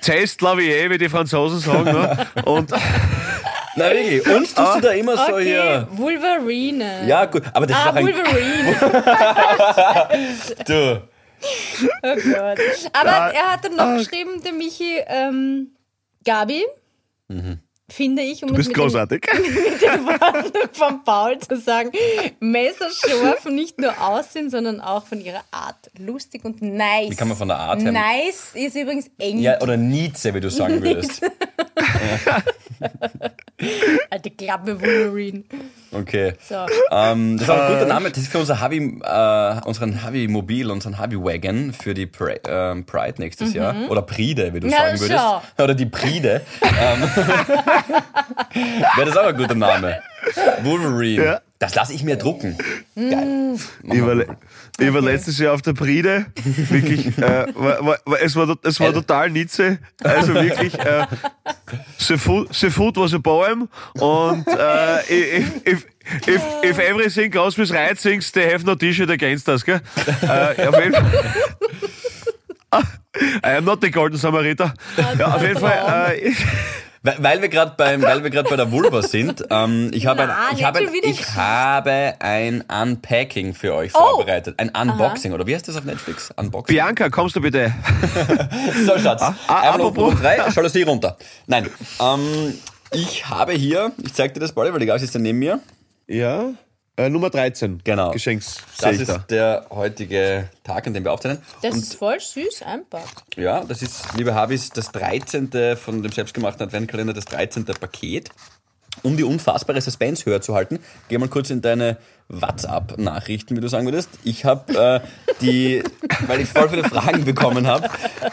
Speaker 4: Zählst, glaube ich, eh, wie die Franzosen sagen. Ne? Und
Speaker 2: Na wirklich, uns tust du da immer so
Speaker 3: Okay,
Speaker 2: hier.
Speaker 3: Wolverine.
Speaker 2: Ja, gut, aber das ist
Speaker 3: Ah,
Speaker 2: auch ein.
Speaker 3: Wolverine.
Speaker 2: Du.
Speaker 3: Oh Gott. Aber er hat dann noch geschrieben, der Michi, ähm, Gabi, finde ich, um
Speaker 4: du bist
Speaker 3: mit den,
Speaker 4: großartig.
Speaker 3: mit den Worten von Paul zu sagen, messerscharf nicht nur aussehen, sondern auch von ihrer Art. Lustig und nice.
Speaker 2: Wie kann man von der Art her-
Speaker 3: Nice ist übrigens eng.
Speaker 2: Ja, oder Nietzsche, wie du sagen würdest.
Speaker 3: Alte Klappe Wolverine.
Speaker 2: Okay.
Speaker 3: So.
Speaker 2: Ähm, das ist auch ein guter Name. Das ist für unser Hobby, äh, unseren Hobby Mobil, unseren Hobby Wagon für die Pri ähm, Pride nächstes Jahr. Oder Pride, wie du
Speaker 3: Na,
Speaker 2: sagen würdest.
Speaker 3: schau.
Speaker 2: Oder die Pride. ähm, Wäre das auch ein guter Name. Wolverine.
Speaker 4: Ja.
Speaker 2: Das lasse ich mir drucken. Geil.
Speaker 4: Ich war, le- ich war letztes Jahr auf der Pride. Wirklich, äh, war, war, war, es, war, es war total Nietzsche. Also wirklich, äh, the, food, the food was a poem. Und äh, if, if, if, if everything goes with right things, they have no t-shirt against us. Gell? Äh, auf jeden Fall. I am not the Golden Samariter. Ja, auf jeden Fall. Äh,
Speaker 2: Weil, weil wir gerade beim, weil wir gerade bei der Vulva sind, ähm, ich habe ein, ich habe, ich habe ein Unpacking für euch
Speaker 3: Oh.
Speaker 2: vorbereitet, ein Unboxing oder wie heißt das auf Netflix? Unboxing.
Speaker 4: Bianca, kommst du bitte?
Speaker 2: So, Schatz.
Speaker 4: ah,
Speaker 2: Einmal auf
Speaker 4: apropos-
Speaker 2: 3, Jalousie runter. Nein, ähm, ich habe hier, ich zeig dir das bald, weil die Gas ist ja neben mir.
Speaker 4: Ja. Äh, Nummer 13.
Speaker 2: Genau.
Speaker 4: Geschenks.
Speaker 2: Das ist
Speaker 4: da.
Speaker 2: der heutige Tag, an dem wir aufzeichnen.
Speaker 3: Das
Speaker 2: Und
Speaker 3: ist voll süß einpackt.
Speaker 2: ja, das ist, liebe Habis, das 13. von dem selbstgemachten Adventkalender, das 13. Paket. Um die unfassbare Suspense höher zu halten, geh mal kurz in deine WhatsApp-Nachrichten, wie du sagen würdest. Ich habe äh, die, weil ich voll viele Fragen bekommen habe,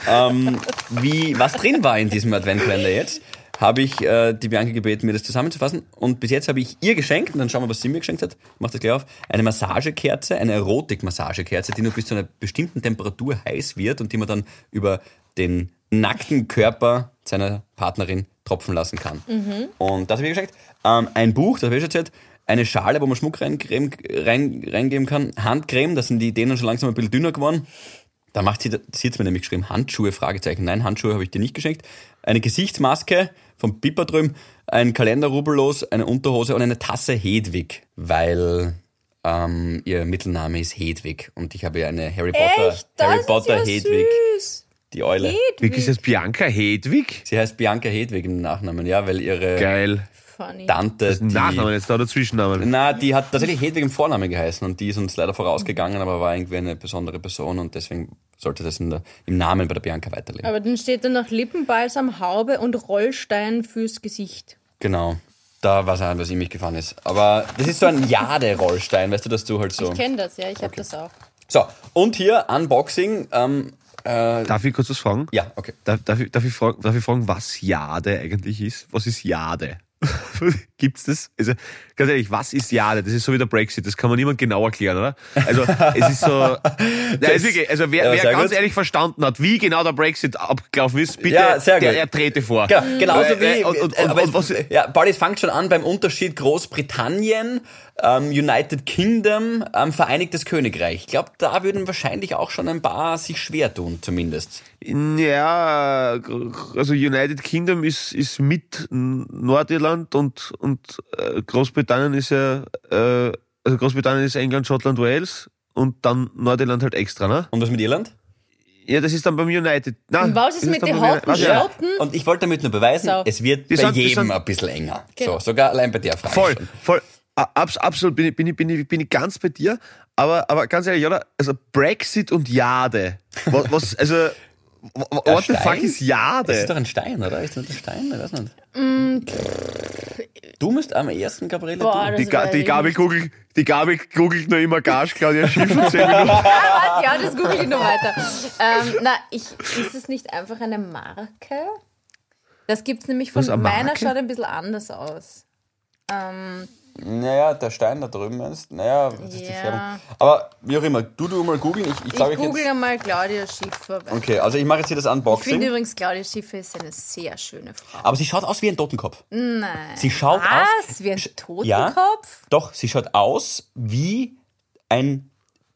Speaker 2: ähm, wie, was drin war in diesem Adventkalender jetzt, habe ich äh, die Bianca gebeten, mir das zusammenzufassen. Und bis jetzt habe ich ihr geschenkt, und dann schauen wir, was sie mir geschenkt hat. Ich mach das gleich auf. Eine Massagekerze, eine Erotik-Massagekerze, die nur bis zu einer bestimmten Temperatur heiß wird und die man dann über den nackten Körper seiner Partnerin tropfen lassen kann. Und das habe ich ihr geschenkt. Ähm, ein Buch, das habe ich schon erzählt. Eine Schale, wo man Schmuck reingeben, rein, reingeben kann. Handcreme, da sind die Ideen schon langsam ein bisschen dünner geworden. Da macht sie, sie hat mir nämlich geschrieben, Handschuhe, Fragezeichen. Nein, Handschuhe habe ich dir nicht geschenkt. Eine Gesichtsmaske vom Pippa drüben, ein Kalender rubbellos, eine Unterhose und eine Tasse Hedwig, weil ähm, ihr Mittelname ist Hedwig und ich habe ihr eine Harry Potter,
Speaker 3: Echt? Das
Speaker 2: Harry
Speaker 3: ist
Speaker 2: Potter
Speaker 3: ja
Speaker 2: Hedwig,
Speaker 3: süß.
Speaker 2: die Eule.
Speaker 4: Wie ist
Speaker 3: Hedwig.
Speaker 4: das Bianca Hedwig?
Speaker 2: Sie heißt Bianca Hedwig im Nachnamen, ja, weil ihre
Speaker 4: Geil.
Speaker 2: Tante, die,
Speaker 4: Nachnamen jetzt da oder Zwischennamen?
Speaker 2: na, die hat tatsächlich Hedwig im Vornamen geheißen und die ist uns leider vorausgegangen, aber war irgendwie eine besondere Person und deswegen sollte das in der, im Namen bei der Bianca weiterleben.
Speaker 3: Aber dann steht da noch Lippenbalsam, Haube und Rollstein fürs Gesicht.
Speaker 2: Genau. Da weiß ich, was ihm nicht gefallen ist. Aber das ist so ein Jade-Rollstein, weißt du, dass du halt so.
Speaker 3: Ich kenne das, ja, ich habe das auch.
Speaker 2: So, und hier Unboxing. Ähm, äh,
Speaker 4: Darf ich kurz was fragen?
Speaker 2: ja, okay.
Speaker 4: Darf, darf, ich, darf, ich fragen, darf ich fragen, was Jade eigentlich ist? Was ist Jade? gibt's das? Also, ganz ehrlich, was ist Jade? Das ist so wie der Brexit, das kann man niemand genau erklären, oder? Also, es ist so, ja, ist wirklich, also wer,
Speaker 2: Ja,
Speaker 4: wer ganz
Speaker 2: gut.
Speaker 4: ehrlich verstanden hat, wie genau der Brexit abgelaufen ist, bitte,
Speaker 2: Ja,
Speaker 4: der, er trete vor.
Speaker 2: Genau, genauso
Speaker 4: Äh,
Speaker 2: wie.
Speaker 4: äh, und, und, und, und, was,
Speaker 2: ja, Pauli, es fängt schon an beim Unterschied Großbritannien, ähm, United Kingdom, ähm, Vereinigtes Königreich. Ich glaube, da würden wahrscheinlich auch schon ein paar sich schwer tun, zumindest.
Speaker 4: Ja, also United Kingdom ist, ist mit Nordirland und, und äh, Großbritannien ist ja, äh, also Großbritannien ist England, Schottland, Wales und dann Nordirland halt extra, ne?
Speaker 2: Und was mit Irland?
Speaker 4: Ja, das ist dann beim United. Nein,
Speaker 3: Und was ist mit den ja. Schotten?
Speaker 2: Und ich wollte damit nur beweisen,
Speaker 3: So.
Speaker 2: es wird
Speaker 4: Die
Speaker 2: bei
Speaker 4: sind-
Speaker 2: jedem
Speaker 4: sind-
Speaker 2: ein bisschen enger.
Speaker 3: Genau.
Speaker 2: So, sogar allein bei der Frage.
Speaker 4: Voll,
Speaker 2: schon.
Speaker 4: voll. Abs, absolut bin ich, bin, ich, bin, ich, bin ich ganz bei dir. Aber, aber ganz ehrlich, oder? Also Brexit und Jade. Was, was also, what the fuck ist
Speaker 2: Das
Speaker 4: Jade?
Speaker 2: ist doch ein Stein, oder? Ist das ein Stein? Ich weiß nicht.
Speaker 3: Mm,
Speaker 2: Du musst am ersten, Gabriele.
Speaker 3: Boah, das
Speaker 4: Die, Ga die
Speaker 3: ich
Speaker 4: Gabi googelt, die Gabi googelt noch immer Gage, Claudia Schiffer, 10 Minuten.
Speaker 3: Ah, ja, das google ich noch weiter. Ähm, na, ich, ist es nicht einfach eine Marke? Das gibt es nämlich von meiner, schaut ein bisschen anders aus. Ähm,
Speaker 2: Naja, der Stein da drüben ist. Naja, das ist die
Speaker 3: Ja.
Speaker 2: Färbung. Aber wie auch immer, du du mal googeln. Ich, ich
Speaker 3: ich google
Speaker 2: jetzt.
Speaker 3: einmal Claudia Schiffer. weil
Speaker 2: Okay, also ich mache jetzt hier das
Speaker 3: Ich finde
Speaker 2: Unboxing.
Speaker 3: übrigens, Claudia Schiffer ist eine sehr schöne Frau.
Speaker 2: Aber sie schaut aus wie ein Totenkopf.
Speaker 3: Nein.
Speaker 2: Sie schaut aus.
Speaker 3: Was? Wie ein
Speaker 2: Sch-
Speaker 3: Totenkopf?
Speaker 2: Doch, sie schaut aus wie ein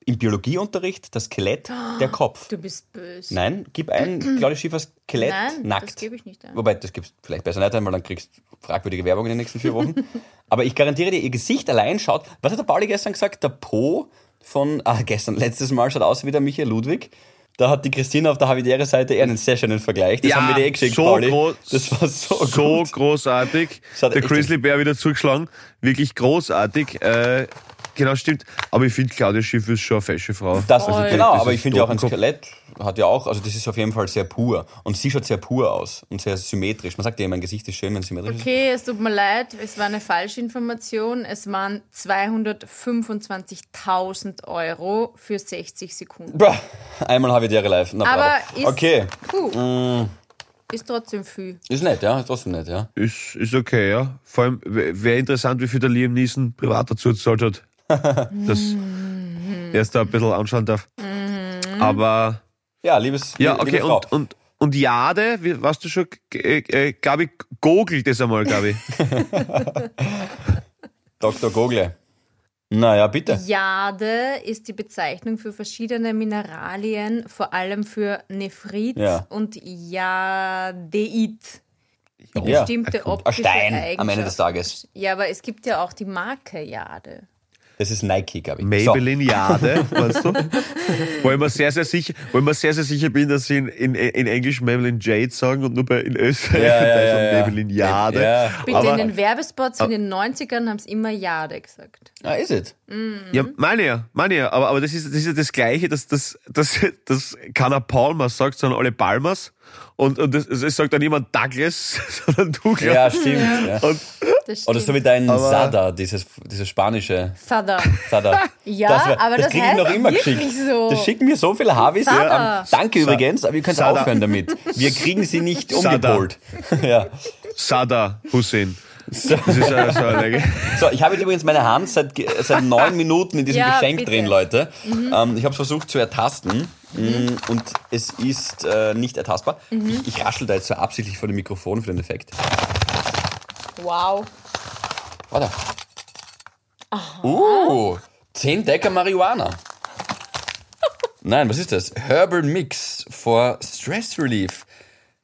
Speaker 2: im Biologieunterricht das Skelett der Kopf.
Speaker 3: Du bist böse.
Speaker 2: Nein, gib ein Claudia Schiffer Skelett
Speaker 3: Nein, das
Speaker 2: nackt.
Speaker 3: gebe ich nicht ein.
Speaker 2: Wobei, das gibt's vielleicht besser nicht ein, weil dann kriegst du fragwürdige Werbung in den nächsten vier Wochen. Aber ich garantiere dir, ihr Gesicht allein schaut. Was hat der Pauli gestern gesagt? Der Po von, ah, gestern, letztes Mal schaut aus wie der Michael Ludwig. Da hat die Christina auf der Havidere-Seite eher einen sehr schönen Vergleich. Das haben wir dir eh geschickt,
Speaker 4: so
Speaker 2: Pauli. Das war so,
Speaker 4: so
Speaker 2: gut.
Speaker 4: großartig.
Speaker 2: Das hat
Speaker 4: Der Grizzly Bear wieder zugeschlagen. Wirklich großartig. Äh, genau, stimmt. Aber ich finde, Claudia Schiff ist schon eine fesche Frau.
Speaker 2: Das,
Speaker 3: Voll.
Speaker 2: genau,
Speaker 4: Das
Speaker 2: aber ich finde ja auch ein. Skelett hat ja auch, also das ist auf jeden Fall sehr pur. Und sie schaut sehr pur aus und sehr symmetrisch. Man sagt ja, mein Gesicht ist schön, wenn es symmetrisch ist.
Speaker 3: Okay, es tut mir leid, es war eine Falschinformation. Es waren 225.000 Euro für 60 Sekunden.
Speaker 2: Boah, einmal Havidere live. Na,
Speaker 3: Aber
Speaker 2: bravo.
Speaker 3: ist,
Speaker 2: Okay,
Speaker 3: puh, ist trotzdem viel.
Speaker 2: ist nett, ja, ist trotzdem nett, ja.
Speaker 4: Ist, ist okay, ja. Vor allem wäre interessant, wie viel der Liam Neeson privat dazu gezahlt hat. Dass er es da ein bisschen anschauen darf. Aber
Speaker 2: Ja, liebes,
Speaker 4: ja,
Speaker 2: liebe
Speaker 4: okay,
Speaker 2: Frau.
Speaker 4: und, und, und Jade, warst du schon, äh, äh, Gabi, googelt das einmal, Gabi.
Speaker 2: Dr. Gogle. Naja, bitte.
Speaker 3: Jade ist die Bezeichnung für verschiedene Mineralien, vor allem für Nephrit
Speaker 2: Ja.
Speaker 3: und Jadeit. Die
Speaker 2: Ja,
Speaker 3: bestimmte
Speaker 4: ein
Speaker 3: optische
Speaker 2: Stein am Ende des Tages.
Speaker 3: Ja, aber es gibt ja auch die Marke Jade.
Speaker 2: Das ist Nike, glaube ich.
Speaker 4: Maybelline Jade, meinst du? Wo ich mir sehr, sehr sicher, wo ich mir sehr, sehr sicher bin, dass sie in, in, in Englisch Maybelline Jade sagen und nur bei, in Österreich
Speaker 2: Ja, ja, ja, ja.
Speaker 4: Maybelline Jade.
Speaker 2: Ja.
Speaker 3: Bitte
Speaker 4: Aber-
Speaker 3: in den Werbespots in den 90ern haben es immer Jade gesagt.
Speaker 2: Ah, ist es?
Speaker 4: Ja, meine ja, meine ja. Aber, aber das, ist, das ist ja das Gleiche, dass das, das, das keiner Palmer sagt, sondern alle Palmers. Und, und das, es sagt dann niemand Douglas, sondern Douglas.
Speaker 2: Ja, stimmt. Ja.
Speaker 4: Und,
Speaker 3: Das stimmt.
Speaker 2: Oder so wie dein
Speaker 4: Aber-
Speaker 2: Sada, dieses, dieses spanische
Speaker 3: Sada.
Speaker 2: Sada.
Speaker 3: Ja,
Speaker 2: war-
Speaker 3: aber das
Speaker 2: krieg ich noch immer geschickt.
Speaker 3: so.
Speaker 2: Das schicken mir so viele Havis.
Speaker 3: Sada.
Speaker 2: Ähm, danke übrigens, aber ihr könnt
Speaker 4: Sada.
Speaker 2: aufhören damit. Wir kriegen sie nicht
Speaker 4: Sada.
Speaker 2: umgepolt. ja.
Speaker 4: Sada Hussein. Das ist ja so eine
Speaker 2: So, ich habe jetzt übrigens meine Hand seit, seit neun Minuten in diesem
Speaker 3: Ja,
Speaker 2: Geschenk
Speaker 3: bitte.
Speaker 2: drin, Leute. Ähm, ich habe es versucht zu ertasten mm, und es ist äh, nicht ertastbar. Ich, ich raschel da jetzt so absichtlich vor dem Mikrofon für den Effekt.
Speaker 3: Wow.
Speaker 2: Warte. Uh, 10 Decker Marihuana. Nein, was ist das? Herbal Mix for Stress Relief.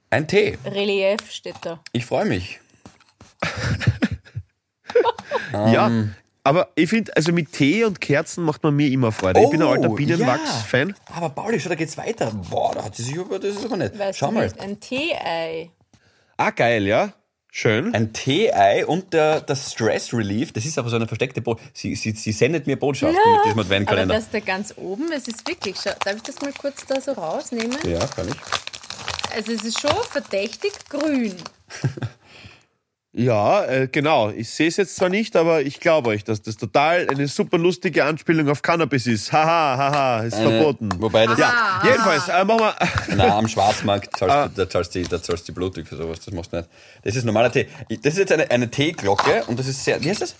Speaker 2: Ein Tee.
Speaker 3: Relief steht da.
Speaker 2: Ich freue mich.
Speaker 4: Ja, aber ich finde, also mit Tee und Kerzen macht man mir immer Freude. ich bin ein alter
Speaker 2: Oh,
Speaker 4: Bienenwachs-Fan.
Speaker 2: ja. Aber Pauli, schau, da geht's weiter. Boah, da hat sie sich über, das ist aber nett.
Speaker 3: Weißt
Speaker 2: Schau
Speaker 3: du
Speaker 2: mal.
Speaker 3: nicht? Ein Tee-Ei.
Speaker 4: Ah, geil, ja. Schön.
Speaker 2: Ein Tee-Ei und der, das Stress Relief, das ist aber so eine versteckte Botschaft. Sie, sie, sie sendet mir Botschaften mit diesem
Speaker 3: Aber
Speaker 2: Adventkalender.
Speaker 3: das da ganz oben, es ist wirklich, schau, darf ich das mal kurz da so rausnehmen?
Speaker 2: Ja, kann ich.
Speaker 3: Also es ist schon verdächtig grün.
Speaker 4: Ja, äh, genau. Ich sehe es jetzt zwar nicht, aber ich glaube euch, dass das total eine super lustige Anspielung auf Cannabis ist. Haha, haha, ist
Speaker 2: Eine-
Speaker 4: verboten.
Speaker 2: Wobei das.
Speaker 4: Ja, jedenfalls, äh, machen wir.
Speaker 2: Na, am Schwarzmarkt zahlst
Speaker 4: Ah.
Speaker 2: du, da zahlst du, da zahlst du blutig für sowas. Das machst du nicht. Das ist normaler Tee. Das ist jetzt eine, eine Teeglocke und das ist sehr. Wie heißt das?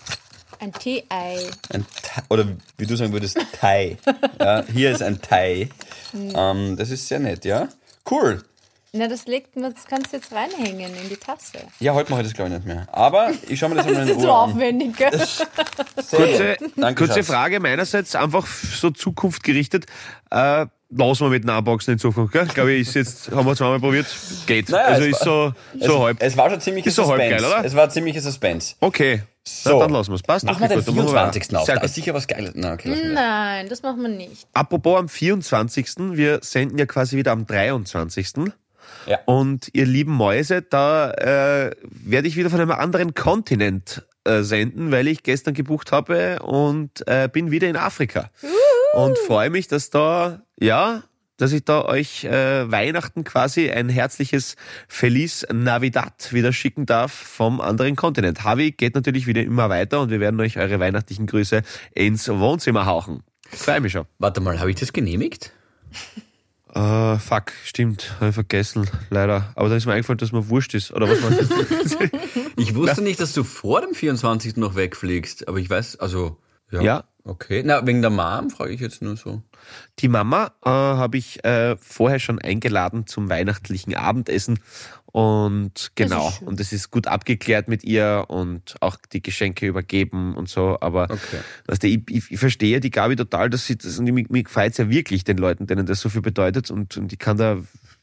Speaker 3: Ein Tee-Ei.
Speaker 2: Ein oder wie du sagen würdest, Thai. ja, hier ist ein Thai. Ähm, das ist sehr nett, ja. Cool.
Speaker 3: Na, das legt man, das kannst du jetzt reinhängen in die Tasse.
Speaker 2: Ja, heute mache ich das glaube ich nicht mehr. Aber ich schaue mir das einmal
Speaker 3: Das
Speaker 2: in
Speaker 3: ist so
Speaker 2: Ruhe an.
Speaker 3: aufwendig, gell?
Speaker 4: Kurze,
Speaker 2: Danke,
Speaker 4: kurze
Speaker 2: Schatz.
Speaker 4: Frage meinerseits, einfach so Zukunft gerichtet. Äh, lassen wir mit den Unboxen in Zukunft, gell? Glaube ich, ist jetzt, haben wir zweimal probiert, geht.
Speaker 2: Naja,
Speaker 4: also
Speaker 2: es
Speaker 4: ist
Speaker 2: war-
Speaker 4: so, so
Speaker 2: es,
Speaker 4: halb.
Speaker 2: Es war schon ziemlich
Speaker 4: Ist so halb geil, oder?
Speaker 2: Es war ziemlich Suspense.
Speaker 4: Okay,
Speaker 2: So.
Speaker 4: Na, dann lassen wir es. Passt.
Speaker 2: Machen wir den
Speaker 4: gut, dann machen wir
Speaker 2: 24. auf.
Speaker 4: Sehr
Speaker 2: Da
Speaker 4: gut.
Speaker 2: ist sicher was Geiles. Na, okay, das.
Speaker 3: Nein, das machen wir nicht.
Speaker 4: Apropos am 24. Wir senden ja quasi wieder am 23.
Speaker 2: Ja.
Speaker 4: Und ihr lieben Mäuse, da äh, werde ich wieder von einem anderen Kontinent äh, senden, weil ich gestern gebucht habe und äh, bin wieder in Afrika. Und freue mich, dass da, ja, dass ich da euch äh, Weihnachten quasi ein herzliches Feliz Navidad wieder schicken darf vom anderen Kontinent. Havi geht natürlich wieder immer weiter und wir werden euch eure weihnachtlichen Grüße ins Wohnzimmer hauchen. Freue mich schon.
Speaker 2: Warte mal, habe ich das genehmigt?
Speaker 4: Äh, fuck, stimmt, habe ich vergessen, leider. Aber dann ist mir eingefallen, dass mir wurscht ist. Oder was?
Speaker 2: Ich wusste nicht, dass du vor dem 24. noch wegfliegst, aber ich weiß, also. Ja.
Speaker 4: Ja.
Speaker 2: Okay. Na, wegen der Mom frage ich jetzt nur so.
Speaker 4: Die Mama äh, habe ich äh, vorher schon eingeladen zum weihnachtlichen Abendessen. Und genau, und das ist gut abgeklärt mit ihr und auch die Geschenke übergeben und so. Aber
Speaker 2: Okay.
Speaker 4: weißt du, ich, ich, ich verstehe die Gabi total, dass sie das, und mir, mir gefällt ja wirklich den Leuten, denen das so viel bedeutet. Und, und ich kann da,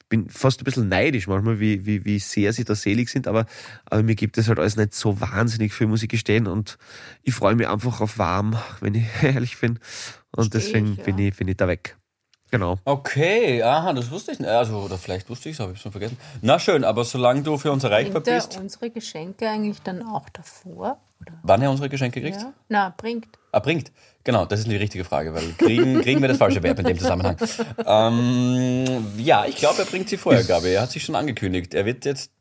Speaker 4: bin fast ein bisschen neidisch manchmal, wie, wie, wie sehr sie da selig sind, aber, aber mir gibt es halt alles nicht so wahnsinnig viel, muss ich gestehen. Und ich freue mich einfach auf warm, wenn ich ehrlich bin. Und
Speaker 3: Versteh
Speaker 4: deswegen
Speaker 3: ich, ja.
Speaker 4: bin, ich, bin ich da weg. Genau.
Speaker 2: Okay, aha, das wusste ich nicht. Also, oder vielleicht wusste ich es, habe ich schon vergessen. Na schön, aber solange du für uns erreichbar
Speaker 3: Bringt er
Speaker 2: bist.
Speaker 3: unsere Geschenke eigentlich dann auch davor? Oder?
Speaker 2: Wann er unsere Geschenke kriegt?
Speaker 3: Ja? Na, bringt.
Speaker 2: Ah, bringt. Genau, das ist die richtige Frage, weil kriegen, kriegen wir das falsche Verb in dem Zusammenhang. Ähm, ja, ich glaube, er bringt sie vorher, Gabi. Er hat sich schon angekündigt. Er wird jetzt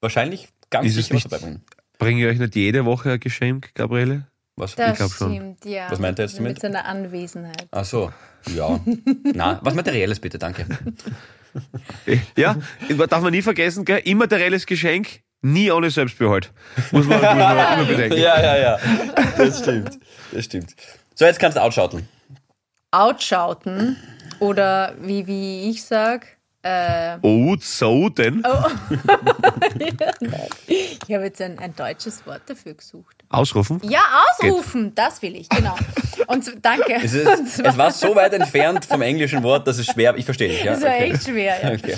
Speaker 2: wahrscheinlich ganz
Speaker 4: Ist
Speaker 2: sicher was
Speaker 4: nicht-
Speaker 2: dabei bringen.
Speaker 4: Bringe ich euch nicht jede Woche ein Geschenk, Gabriele?
Speaker 2: Was?
Speaker 3: Das
Speaker 4: glaub schon.
Speaker 3: stimmt, ja.
Speaker 2: Was meint er jetzt damit?
Speaker 3: Mit seiner Anwesenheit.
Speaker 2: Ach so, ja. Na, was Materielles bitte, danke.
Speaker 4: Ja, darf man nie vergessen, gell? immaterielles Geschenk, nie ohne Selbstbehalt. Muss man, muss man immer bedenken.
Speaker 2: Ja, ja, ja. Das stimmt. Das stimmt. So, jetzt kannst du outschauten.
Speaker 3: Outschauten oder wie, wie ich sag, äh,
Speaker 4: Oh, so denn?
Speaker 3: ich habe jetzt ein, ein deutsches Wort dafür gesucht.
Speaker 4: Ausrufen?
Speaker 3: Ja, ausrufen, das will ich, genau. Und danke.
Speaker 2: Es, ist, es war so weit entfernt vom englischen Wort, dass es schwer Ich verstehe dich, ja?
Speaker 3: Das war
Speaker 2: Okay.
Speaker 3: echt schwer. Ja.
Speaker 2: Okay.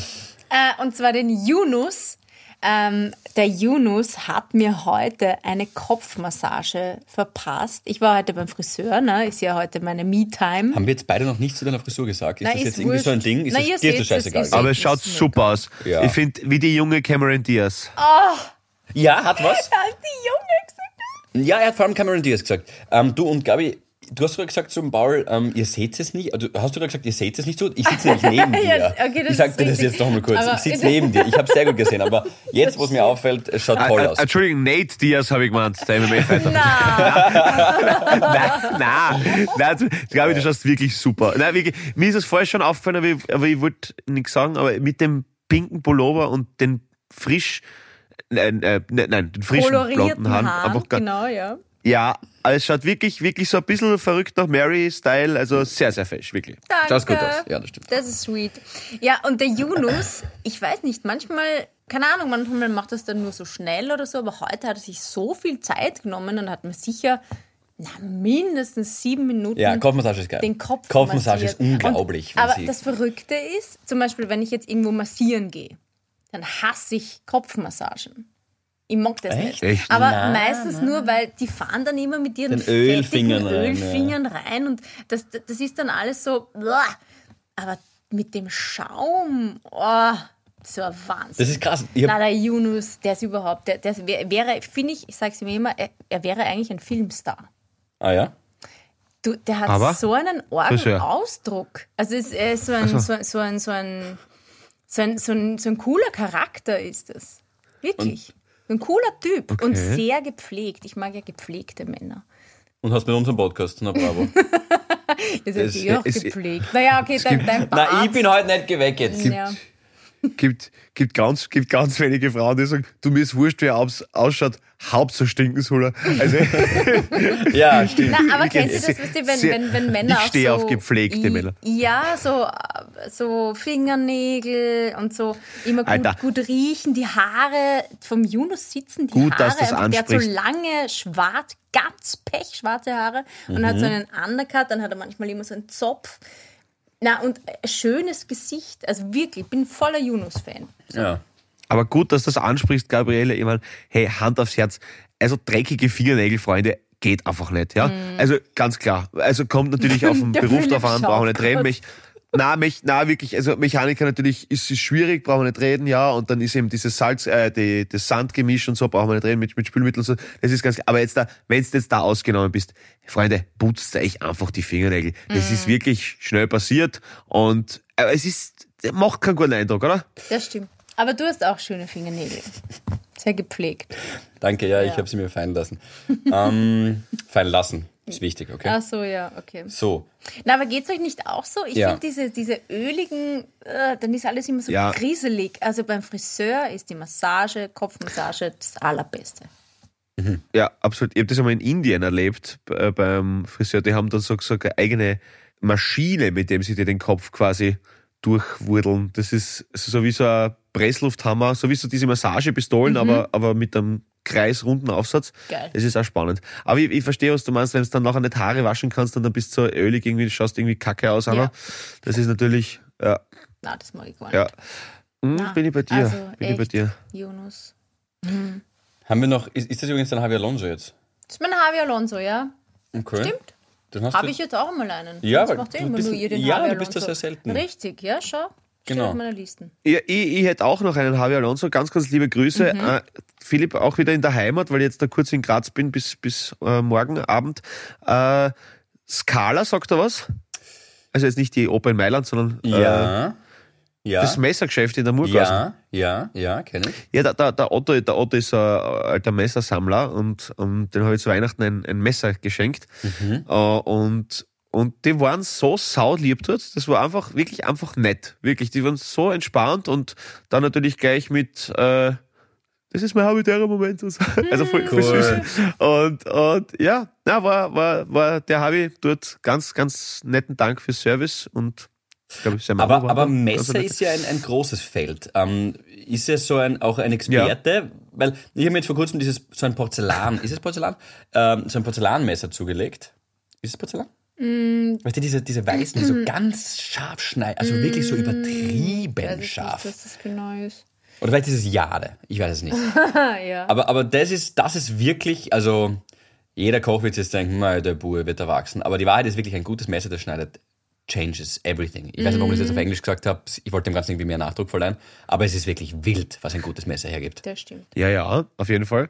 Speaker 3: Äh, und zwar den Yunus. Ähm, der Yunus hat mir heute eine Kopfmassage verpasst. Ich war heute beim Friseur, ne? Ist ja heute meine Me-Time.
Speaker 2: Haben wir jetzt beide noch nichts zu deiner Frisur gesagt? Ist
Speaker 3: Na,
Speaker 2: das
Speaker 3: ist
Speaker 2: jetzt irgendwie so ein
Speaker 3: wurscht.
Speaker 2: Ding? Ist
Speaker 3: Na,
Speaker 2: das, dir das scheißegal?
Speaker 3: es
Speaker 4: Aber es schaut super aus.
Speaker 2: Ja.
Speaker 4: Ich finde, wie die junge Cameron Diaz.
Speaker 2: Ja, hat was?
Speaker 3: Hat die Junge gesagt.
Speaker 2: Ja, er hat vor allem Cameron Diaz gesagt. Ähm, du und Gabi, du hast gerade gesagt zum Paul, ähm, ihr seht es nicht. Also, hast du gerade gesagt, ihr seht es nicht so? Ich sitze nämlich neben dir.
Speaker 3: Ja, okay, das
Speaker 2: ich sag dir das jetzt noch mal kurz.
Speaker 3: Aber-
Speaker 2: ich sitze neben dir. Ich habe sehr gut gesehen, aber jetzt, wo es mir auffällt, es schaut toll aus.
Speaker 4: Entschuldigung, Nate Diaz habe ich gemeint, der MMA-Fighter.
Speaker 3: Na,
Speaker 4: nein, nein, nein, du- Gabi, du schaust wirklich super. Nein, wirklich, mir ist es vorher schon aufgefallen, aber ich, aber ich wollte nichts sagen, aber mit dem pinken Pullover und den frisch, nein, äh, nein, nein, den frischen
Speaker 3: kolorierten
Speaker 4: blonden Haaren.
Speaker 3: Haaren,
Speaker 4: einfach gar-
Speaker 3: genau, ja.
Speaker 4: Ja, aber es schaut wirklich, wirklich so ein bisschen verrückt nach Mary-Style, also sehr, sehr fesch, wirklich.
Speaker 3: Danke.
Speaker 2: Schaut gut aus. Ja, das stimmt.
Speaker 3: Das ist sweet. Ja, und der Yunus, ich weiß nicht, manchmal, keine Ahnung, manchmal macht das dann nur so schnell oder so, aber heute hat er sich so viel Zeit genommen und hat mir sicher na, mindestens sieben Minuten
Speaker 2: Ja, Kopfmassage ist geil.
Speaker 3: den Kopf
Speaker 2: Kopfmassage
Speaker 3: massiert.
Speaker 2: ist unglaublich.
Speaker 3: Und, aber das Verrückte ist, zum Beispiel, wenn ich jetzt irgendwo massieren gehe, dann hasse ich Kopfmassagen. Ich mag das
Speaker 2: Echt?
Speaker 3: nicht.
Speaker 4: Echt?
Speaker 3: Aber
Speaker 2: Na,
Speaker 3: meistens nur, weil die fahren dann immer mit ihren
Speaker 2: Ölfingern
Speaker 3: fettigen
Speaker 2: rein,
Speaker 3: Ölfingern rein und das, das ist dann alles so. Aber mit dem Schaum, oh, das war Wahnsinn.
Speaker 2: Das ist krass. Ich
Speaker 3: Na, der Yunus, der ist überhaupt, der, der wär- wäre, finde ich, ich sage es mir immer, er, er wäre eigentlich ein Filmstar.
Speaker 2: ah ja?
Speaker 3: Du, der hat
Speaker 4: Aber?
Speaker 3: so einen
Speaker 4: Friseur.
Speaker 3: Ausdruck. Also es ist so ein, so, so ein, so ein, so ein, so ein, so ein cooler Charakter ist es. Wirklich. Ein cooler Typ
Speaker 4: Okay.
Speaker 3: und sehr gepflegt. Ich mag ja gepflegte Männer.
Speaker 2: Und hast mit unserem Podcast, na bravo.
Speaker 3: Ist natürlich auch
Speaker 4: es-
Speaker 3: gepflegt. Naja, okay, dein, dein Bart.
Speaker 2: Na, ich bin heute nicht geweckt jetzt.
Speaker 3: ja.
Speaker 4: Gibt, gibt, ganz, gibt ganz wenige Frauen, die sagen, du mir ist wurscht, wie er aus, ausschaut, Hauptsache stinken soll er. Also,
Speaker 2: Ja, stimmt.
Speaker 3: Na, aber kennst du das, wisst ihr, wenn,
Speaker 4: sehr-
Speaker 3: wenn, wenn Männer
Speaker 4: ich
Speaker 3: auch
Speaker 4: stehe
Speaker 3: so,
Speaker 4: auf gepflegte Männer.
Speaker 3: Ja, so, äh, so Fingernägel und so immer gut,
Speaker 4: Alter.
Speaker 3: gut riechen. Die Haare vom Yunus sitzen, die
Speaker 4: Gut,
Speaker 3: Haare.
Speaker 4: dass
Speaker 3: einfach, der hat so lange, schwarz, ganz pechschwarze Haare und
Speaker 4: Mhm.
Speaker 3: hat so einen Undercut, dann hat er manchmal immer so einen Zopf. Na, und ein schönes Gesicht. Also wirklich, ich bin voller Yunus-Fan.
Speaker 2: Ja.
Speaker 4: aber gut, dass du das ansprichst, Gabriele. Ich meine, hey, Hand aufs Herz. Also dreckige Fingernägel, Freunde, geht einfach nicht, ja? Also ganz klar. Also kommt natürlich auf den Beruf drauf an, brauchen nicht reden. Mich, na, mich, na, wirklich, also Mechaniker natürlich ist es schwierig, brauchen wir nicht reden, ja. Und dann ist eben dieses Salz, äh, die, das Sandgemisch und so, brauchen wir nicht reden mit, mit Spülmittel und so. Das ist ganz klar. Aber jetzt da, wenn du jetzt da ausgenommen bist, Freunde, putzt euch einfach die Fingernägel. Das ist wirklich schnell passiert und äh, es ist, macht keinen guten Eindruck, oder?
Speaker 3: Das stimmt. Aber du hast auch schöne Fingernägel. Sehr gepflegt.
Speaker 2: Danke, ja, ich
Speaker 3: Ja.
Speaker 2: habe sie mir fallen lassen. ähm, fallen lassen, ist wichtig, okay?
Speaker 3: Ach so, ja, okay.
Speaker 2: So,
Speaker 3: Na, aber geht's euch nicht auch so? Ich
Speaker 2: Ja.
Speaker 3: finde diese, diese öligen, äh, dann ist alles immer so
Speaker 4: Ja.
Speaker 3: kriselig. Also beim Friseur ist die Massage, Kopfmassage das Allerbeste.
Speaker 4: Ja, absolut. Ich habe das einmal in Indien erlebt äh, beim Friseur. Die haben dann so, so eine eigene Maschine, mit dem sie dir den Kopf quasi durchwurdeln. Das ist so wie so ein Presslufthammer, so wie so diese Massagepistolen, aber, aber mit einem kreisrunden Aufsatz.
Speaker 3: Geil.
Speaker 4: Das ist auch spannend. Aber ich, ich verstehe, was du meinst, wenn du dann nachher nicht Haare waschen kannst und dann bist du so ölig irgendwie, schaust irgendwie kacke aus. Anna.
Speaker 3: Ja.
Speaker 4: Das ist natürlich, ja,
Speaker 3: Na, das mag ich gar nicht.
Speaker 4: ja. Hm,
Speaker 3: Na,
Speaker 4: bin ich bei dir.
Speaker 3: also
Speaker 4: bin ich bei
Speaker 3: echt.
Speaker 4: dir.
Speaker 3: Yunus.
Speaker 2: haben wir noch, ist, ist das übrigens dann Javi Alonso jetzt?
Speaker 3: Das ist mein Javi Alonso, ja?
Speaker 2: Okay.
Speaker 3: Stimmt. Habe ich jetzt auch mal einen.
Speaker 2: Ja,
Speaker 3: Das
Speaker 2: weil
Speaker 3: macht
Speaker 2: du
Speaker 3: eh immer
Speaker 2: bist-
Speaker 3: nur ihr den
Speaker 2: ja,
Speaker 3: Javi
Speaker 2: du bist ja
Speaker 3: Alonso.
Speaker 2: sehr selten.
Speaker 3: Richtig, ja, schau.
Speaker 2: Genau.
Speaker 3: auf meiner Liste.
Speaker 4: Ja, ich, ich hätte auch noch einen Javi Alonso. Ganz, ganz liebe Grüße.
Speaker 3: Mhm.
Speaker 4: Äh, Philipp, auch wieder in der Heimat, weil ich jetzt da kurz in Graz bin bis, bis äh, morgen Abend. Äh, Scala, sagt er was? Also jetzt nicht die Oper in Mailand, sondern äh,
Speaker 2: Ja. Ja.
Speaker 4: das Messergeschäft in der Murgausen.
Speaker 2: ja, ja, ja, kenne ich.
Speaker 4: Ja, der, der, der, Otto, der Otto ist ein alter Messersammler und, und den habe ich zu Weihnachten ein, ein Messer geschenkt.
Speaker 2: Mhm.
Speaker 4: Äh, und, und die waren so saulieb dort. Das war einfach, wirklich einfach nett. Wirklich, die waren so entspannt und dann natürlich gleich mit, äh, das ist mein habitärer Moment. und so. Also voll, voll
Speaker 2: Cool.
Speaker 4: süß. Und, und ja, na, war, war, war der Habi dort ganz, ganz netten Dank fürs Service und ich glaube, sein Mama
Speaker 2: Aber, aber Messer ist ja ein, ein großes Feld. Ähm, ist er so ein, auch ein Experte? Weil ich habe mir jetzt vor kurzem dieses, so ein Porzellan, ist es Porzellan? Ähm, so ein Porzellanmesser zugelegt. Ist es Porzellan?
Speaker 3: Mm.
Speaker 2: Weißt du, diese, diese weißen, die so ganz scharf schneiden, also wirklich so
Speaker 3: Weiß
Speaker 2: übertrieben
Speaker 3: ich nicht,
Speaker 2: scharf.
Speaker 3: was das genau ist.
Speaker 2: Oder vielleicht ist es Jade, ich weiß es nicht.
Speaker 3: Ja.
Speaker 2: Aber, aber das ist, das ist wirklich, also jeder Koch wird jetzt denken, "Mei, der Bube wird erwachsen. Aber die Wahrheit ist wirklich ein gutes Messer, das schneidet changes everything. Ich weiß nicht, warum ich das jetzt auf Englisch gesagt habe. Ich wollte dem Ganzen irgendwie mehr Nachdruck verleihen. Aber es ist wirklich wild, was ein gutes Messer hergibt.
Speaker 3: Das stimmt.
Speaker 4: Ja, ja, auf jeden Fall.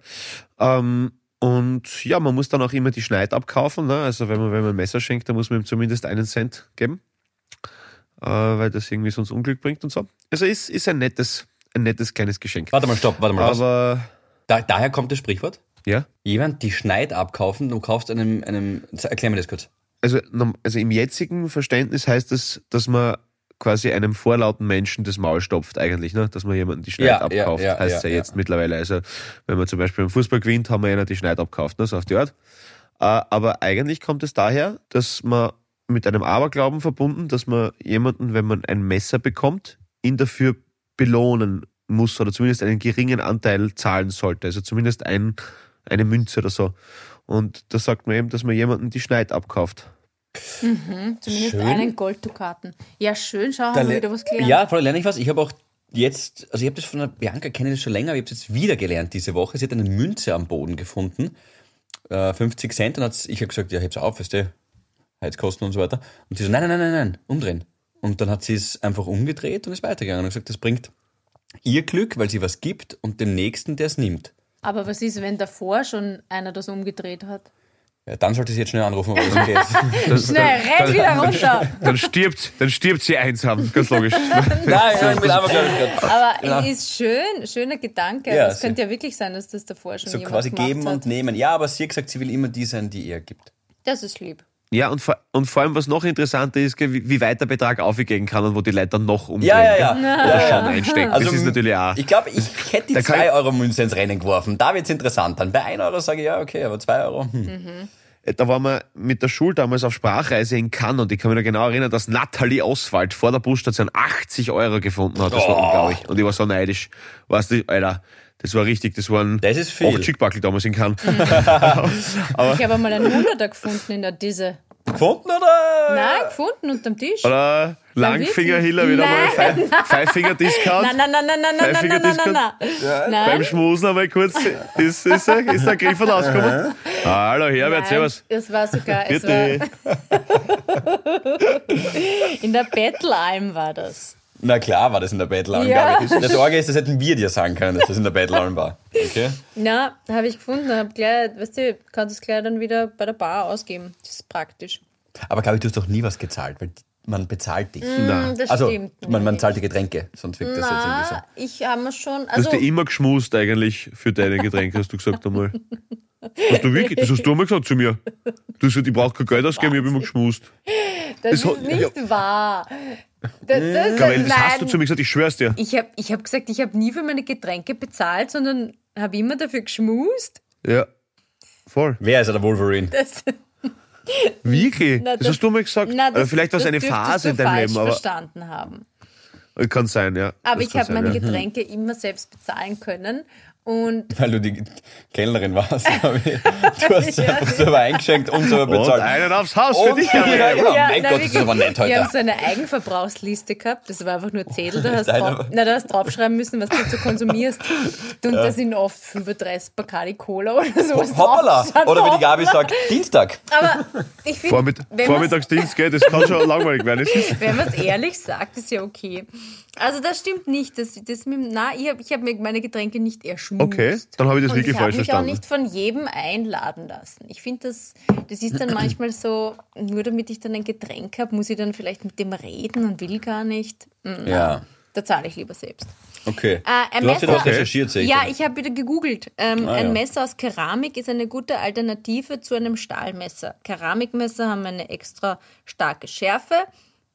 Speaker 4: Ähm, und ja, man muss dann auch immer die Schneid abkaufen. Ne? Also wenn man, wenn man ein Messer schenkt, dann muss man ihm zumindest einen Cent geben, äh, weil das irgendwie sonst Unglück bringt und so. Also ist, ist ein nettes, ein nettes kleines Geschenk.
Speaker 2: Warte mal, stopp, warte mal.
Speaker 4: Aber
Speaker 2: Da, daher kommt das Sprichwort.
Speaker 4: ja,
Speaker 2: Jemand die Schneid abkaufen, du kaufst einem, einem, erklär mir das kurz.
Speaker 4: also, also im jetzigen Verständnis heißt es, dass man quasi einem vorlauten Menschen das Maul stopft eigentlich, ne? dass man jemanden die Schneid
Speaker 2: Ja,
Speaker 4: abkauft,
Speaker 2: ja,
Speaker 4: heißt
Speaker 2: ja,
Speaker 4: ja,
Speaker 2: ja.
Speaker 4: jetzt mittlerweile. Also wenn man zum Beispiel im Fußball gewinnt, haben wir einer die Schneid abkauft, ne? so auf die Art. Äh, aber eigentlich kommt es daher, dass man mit einem Aberglauben verbunden, dass man jemanden, wenn man ein Messer bekommt, ihn dafür belohnen muss oder zumindest einen geringen Anteil zahlen sollte. Also zumindest ein, eine Münze oder so. Und da sagt man eben, dass man jemanden die Schneid abkauft.
Speaker 3: Zumindest
Speaker 2: Schön.
Speaker 3: einen Golddukaten. Ja, schön, schau, haben wir wieder was gelernt.
Speaker 2: Ja, voll lerne ich was. Ich habe auch jetzt, also ich habe das von der Bianca, kenne das schon länger, aber ich habe es jetzt wieder gelernt diese Woche. Sie hat eine Münze am Boden gefunden, äh, 50 Cent, und hat's, ich habe gesagt, ja, heb's auf, weißt du, Heizkosten und so weiter. Und sie so, nein, nein, nein, nein, nein, umdrehen. Und dann hat sie es einfach umgedreht und ist weitergegangen und gesagt, das bringt ihr Glück, weil sie was gibt und dem Nächsten, der es nimmt.
Speaker 3: Aber was ist, wenn davor schon einer das umgedreht hat?
Speaker 2: Ja, dann sollte sie jetzt schnell anrufen, ob das okay ist.
Speaker 3: Schnell, renn wieder runter.
Speaker 4: Dann stirbt, dann stirbt sie einsam, ganz logisch.
Speaker 2: Nein, ja, ich bin einfach, ich,
Speaker 3: Aber
Speaker 2: Ja.
Speaker 3: es ist schön, schöner Gedanke.
Speaker 2: Ja,
Speaker 3: das könnte ja wirklich sein, dass das davor schon
Speaker 2: so
Speaker 3: jemand
Speaker 2: quasi geben
Speaker 3: hat.
Speaker 2: und nehmen. Ja, aber sie hat gesagt, sie will immer die sein, die er gibt.
Speaker 3: Das ist lieb.
Speaker 4: Ja, und vor, und vor allem, was noch interessanter ist, wie, wie weit der Betrag aufgehen kann und wo die Leute dann noch umdrehen.
Speaker 2: Ja, ja, ja.
Speaker 4: Oder
Speaker 2: ja.
Speaker 4: schon einstecken.
Speaker 2: Also,
Speaker 4: das ist natürlich auch.
Speaker 2: Ich glaube, ich hätte die
Speaker 4: Da kann
Speaker 2: 2
Speaker 4: ich-
Speaker 2: Euro Münze ins Rennen geworfen. Da wird's interessant. Dann bei 1 Euro sage ich, ja, okay, aber 2 Euro. Hm.
Speaker 4: Da waren wir mit der Schule damals auf Sprachreise in Cannes und ich kann mich noch genau erinnern, dass Nathalie Oswald vor der Busstation 80 Euro gefunden hat. Das war
Speaker 2: Oh.
Speaker 4: unglaublich. Und ich war so neidisch. Weißt du, Alter, das war richtig, das waren
Speaker 2: Das ist viel.
Speaker 4: acht Schickbackel damals in Cannes.
Speaker 3: Ich habe einmal einen Hunderter gefunden in der Disse.
Speaker 2: Gefunden oder?
Speaker 3: Nein, gefunden unterm Tisch.
Speaker 4: Oder Langfinger-Hiller wieder mal
Speaker 3: Nein.
Speaker 4: Five- Five-Finger-Discount.
Speaker 3: Nein, nein, nein, nein, nein, nein, nein, nein, nein, nein, nein.
Speaker 4: Beim Schmusen einmal kurz ist, ist, er- ist der Griff rausgekommen. Hallo Herbert, servus.
Speaker 3: es war sogar, es war, in der Bettelalm war das.
Speaker 2: Na klar war das in der Battle
Speaker 3: Ja.
Speaker 2: Das Orge ist, das hätten wir dir sagen können, dass das in der Battle war. Okay?
Speaker 3: Na, habe ich gefunden, habe gleich, weißt du, kannst es gleich dann wieder bei der Bar ausgeben. Das ist praktisch.
Speaker 2: Aber glaube ich, du hast doch nie was gezahlt, weil man bezahlt dich.
Speaker 4: Nein.
Speaker 3: Das
Speaker 2: Also,
Speaker 3: stimmt.
Speaker 2: man, man
Speaker 3: nicht.
Speaker 2: zahlt die Getränke, sonst wirkt das jetzt irgendwie so.
Speaker 3: Na, ich habe mir schon,
Speaker 4: Du hast
Speaker 3: also
Speaker 4: dir immer geschmust eigentlich für deine Getränke, hast du gesagt einmal. Hast du wirklich? Das hast du einmal gesagt zu mir. Du hast gesagt, ich brauche kein Geld ausgeben, ich habe immer geschmust.
Speaker 3: das,
Speaker 4: das
Speaker 3: ist
Speaker 4: hat-
Speaker 3: nicht wahr. Das, das,
Speaker 4: Gabriel, das hast du zu mir gesagt, ich schwör's dir.
Speaker 3: Ich habe ich hab gesagt, ich habe nie für meine Getränke bezahlt, sondern habe immer dafür geschmust.
Speaker 4: Ja. Voll.
Speaker 2: Wer ist der Wolverine?
Speaker 3: Das,
Speaker 4: Wirklich?
Speaker 3: Na,
Speaker 4: das, hast du mal gesagt?
Speaker 3: Na,
Speaker 4: Oder vielleicht war es
Speaker 3: das
Speaker 4: eine Phase in deinem
Speaker 3: falsch
Speaker 4: Leben, aber
Speaker 3: verstanden haben.
Speaker 4: kann sein, ja.
Speaker 3: Aber
Speaker 4: Das
Speaker 3: ich habe
Speaker 4: sein,
Speaker 3: meine
Speaker 4: ja.
Speaker 3: Getränke immer selbst bezahlen können. Und
Speaker 2: Weil du die Kellnerin warst. Du hast
Speaker 3: Ja.
Speaker 2: einfach selber eingeschenkt und selber
Speaker 4: Und
Speaker 2: bezahlt.
Speaker 4: einen aufs Haus für
Speaker 2: Und-
Speaker 4: dich,
Speaker 2: Ja,
Speaker 4: Gabriel.
Speaker 2: genau. mein Gott, das ist aber nett heute.
Speaker 3: Wir haben so eine Eigenverbrauchsliste gehabt. Das war einfach nur Zettel. Da hast, drauf, na, da hast draufschreiben müssen, was du so konsumierst. Und da sind oft 35 Bacardi Cola oder sowas
Speaker 2: Hoppala!
Speaker 3: drauf.
Speaker 2: Oder wie die Gabi sagt, Dienstag.
Speaker 3: Aber ich finde,
Speaker 4: Vormitt
Speaker 3: wenn
Speaker 4: Vormittagsdienst geht, das kann schon langweilig werden.
Speaker 3: Wenn man es ehrlich sagt, ist ja okay. Also das stimmt nicht. Das, das mit, na, ich habe ich hab mir meine Getränke nicht erschmust.
Speaker 4: Okay, dann habe ich das
Speaker 3: Und
Speaker 4: wirklich
Speaker 3: ich habe
Speaker 4: falsch
Speaker 3: mich
Speaker 4: verstanden.
Speaker 3: auch nicht von jedem einladen lassen. Ich finde, das, das ist dann manchmal so, nur damit ich dann ein Getränk habe, muss ich dann vielleicht mit dem reden und will gar nicht. Mm,
Speaker 2: Ja.
Speaker 3: Da zahle ich lieber selbst.
Speaker 2: Okay.
Speaker 3: Äh, ein
Speaker 2: du hast ja
Speaker 3: Messer-
Speaker 2: was recherchiert, sehe ich.
Speaker 3: Ja,
Speaker 2: dann.
Speaker 3: ich habe wieder gegoogelt. Ähm,
Speaker 2: Ah,
Speaker 3: ein
Speaker 2: ja.
Speaker 3: Messer aus Keramik ist eine gute Alternative zu einem Stahlmesser. Keramikmesser haben eine extra starke Schärfe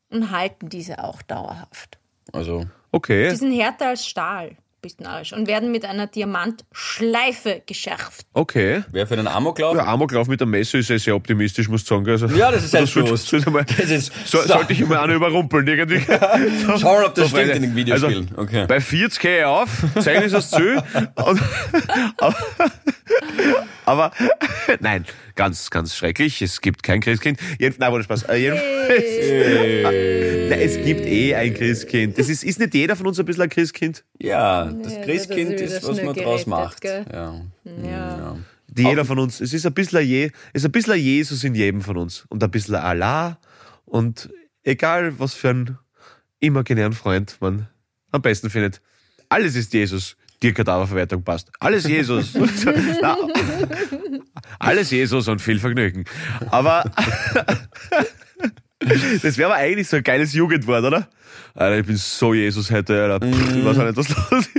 Speaker 3: und halten diese auch dauerhaft.
Speaker 2: Also,
Speaker 4: Okay.
Speaker 3: Die sind härter als Stahl, bist und werden mit einer Diamantschleife geschärft.
Speaker 4: Okay.
Speaker 2: wer für einen Amoklauf?
Speaker 4: Ja, Amoklauf mit der Messe ist ja sehr optimistisch, muss ich sagen. Also,
Speaker 2: Ja, das ist Das ist-
Speaker 4: so,
Speaker 2: so.
Speaker 4: Sollte ich immer einen überrumpeln irgendwie. So,
Speaker 2: Schauen ob das stimmt
Speaker 4: Freunde.
Speaker 2: in den Videospielen.
Speaker 4: Also,
Speaker 2: Okay.
Speaker 4: Bei 40 gehe ich auf, zeigen ist das zu. Und, aber, aber nein, ganz, ganz schrecklich. Es gibt kein Christkind. Jeden, nein, wurde Spaß. Äh, jedenfalls, nein, es gibt eh ein Christkind. Das ist, ist nicht jeder von uns ein bisschen ein Christkind?
Speaker 2: Ja, das
Speaker 3: Ja,
Speaker 2: Christkind
Speaker 3: das ist
Speaker 2: was man draus
Speaker 3: gerettet,
Speaker 2: macht. Ja.
Speaker 3: Ja.
Speaker 2: ja.
Speaker 4: Die jeder von uns. Es ist ein bisschen ein, Je, es ist ein bisschen Jesus in jedem von uns. Und ein bisschen Allah. Und egal, was für einen imaginären Freund man am besten findet. Alles ist Jesus. Die Kadaververwertung passt. Alles Jesus. Na, alles Jesus und viel Vergnügen. Aber das wäre aber eigentlich so ein geiles Jugendwort, oder? Alter, ich bin so Jesus heute, Alter. Pff, Ich weiß auch nicht, was los ist.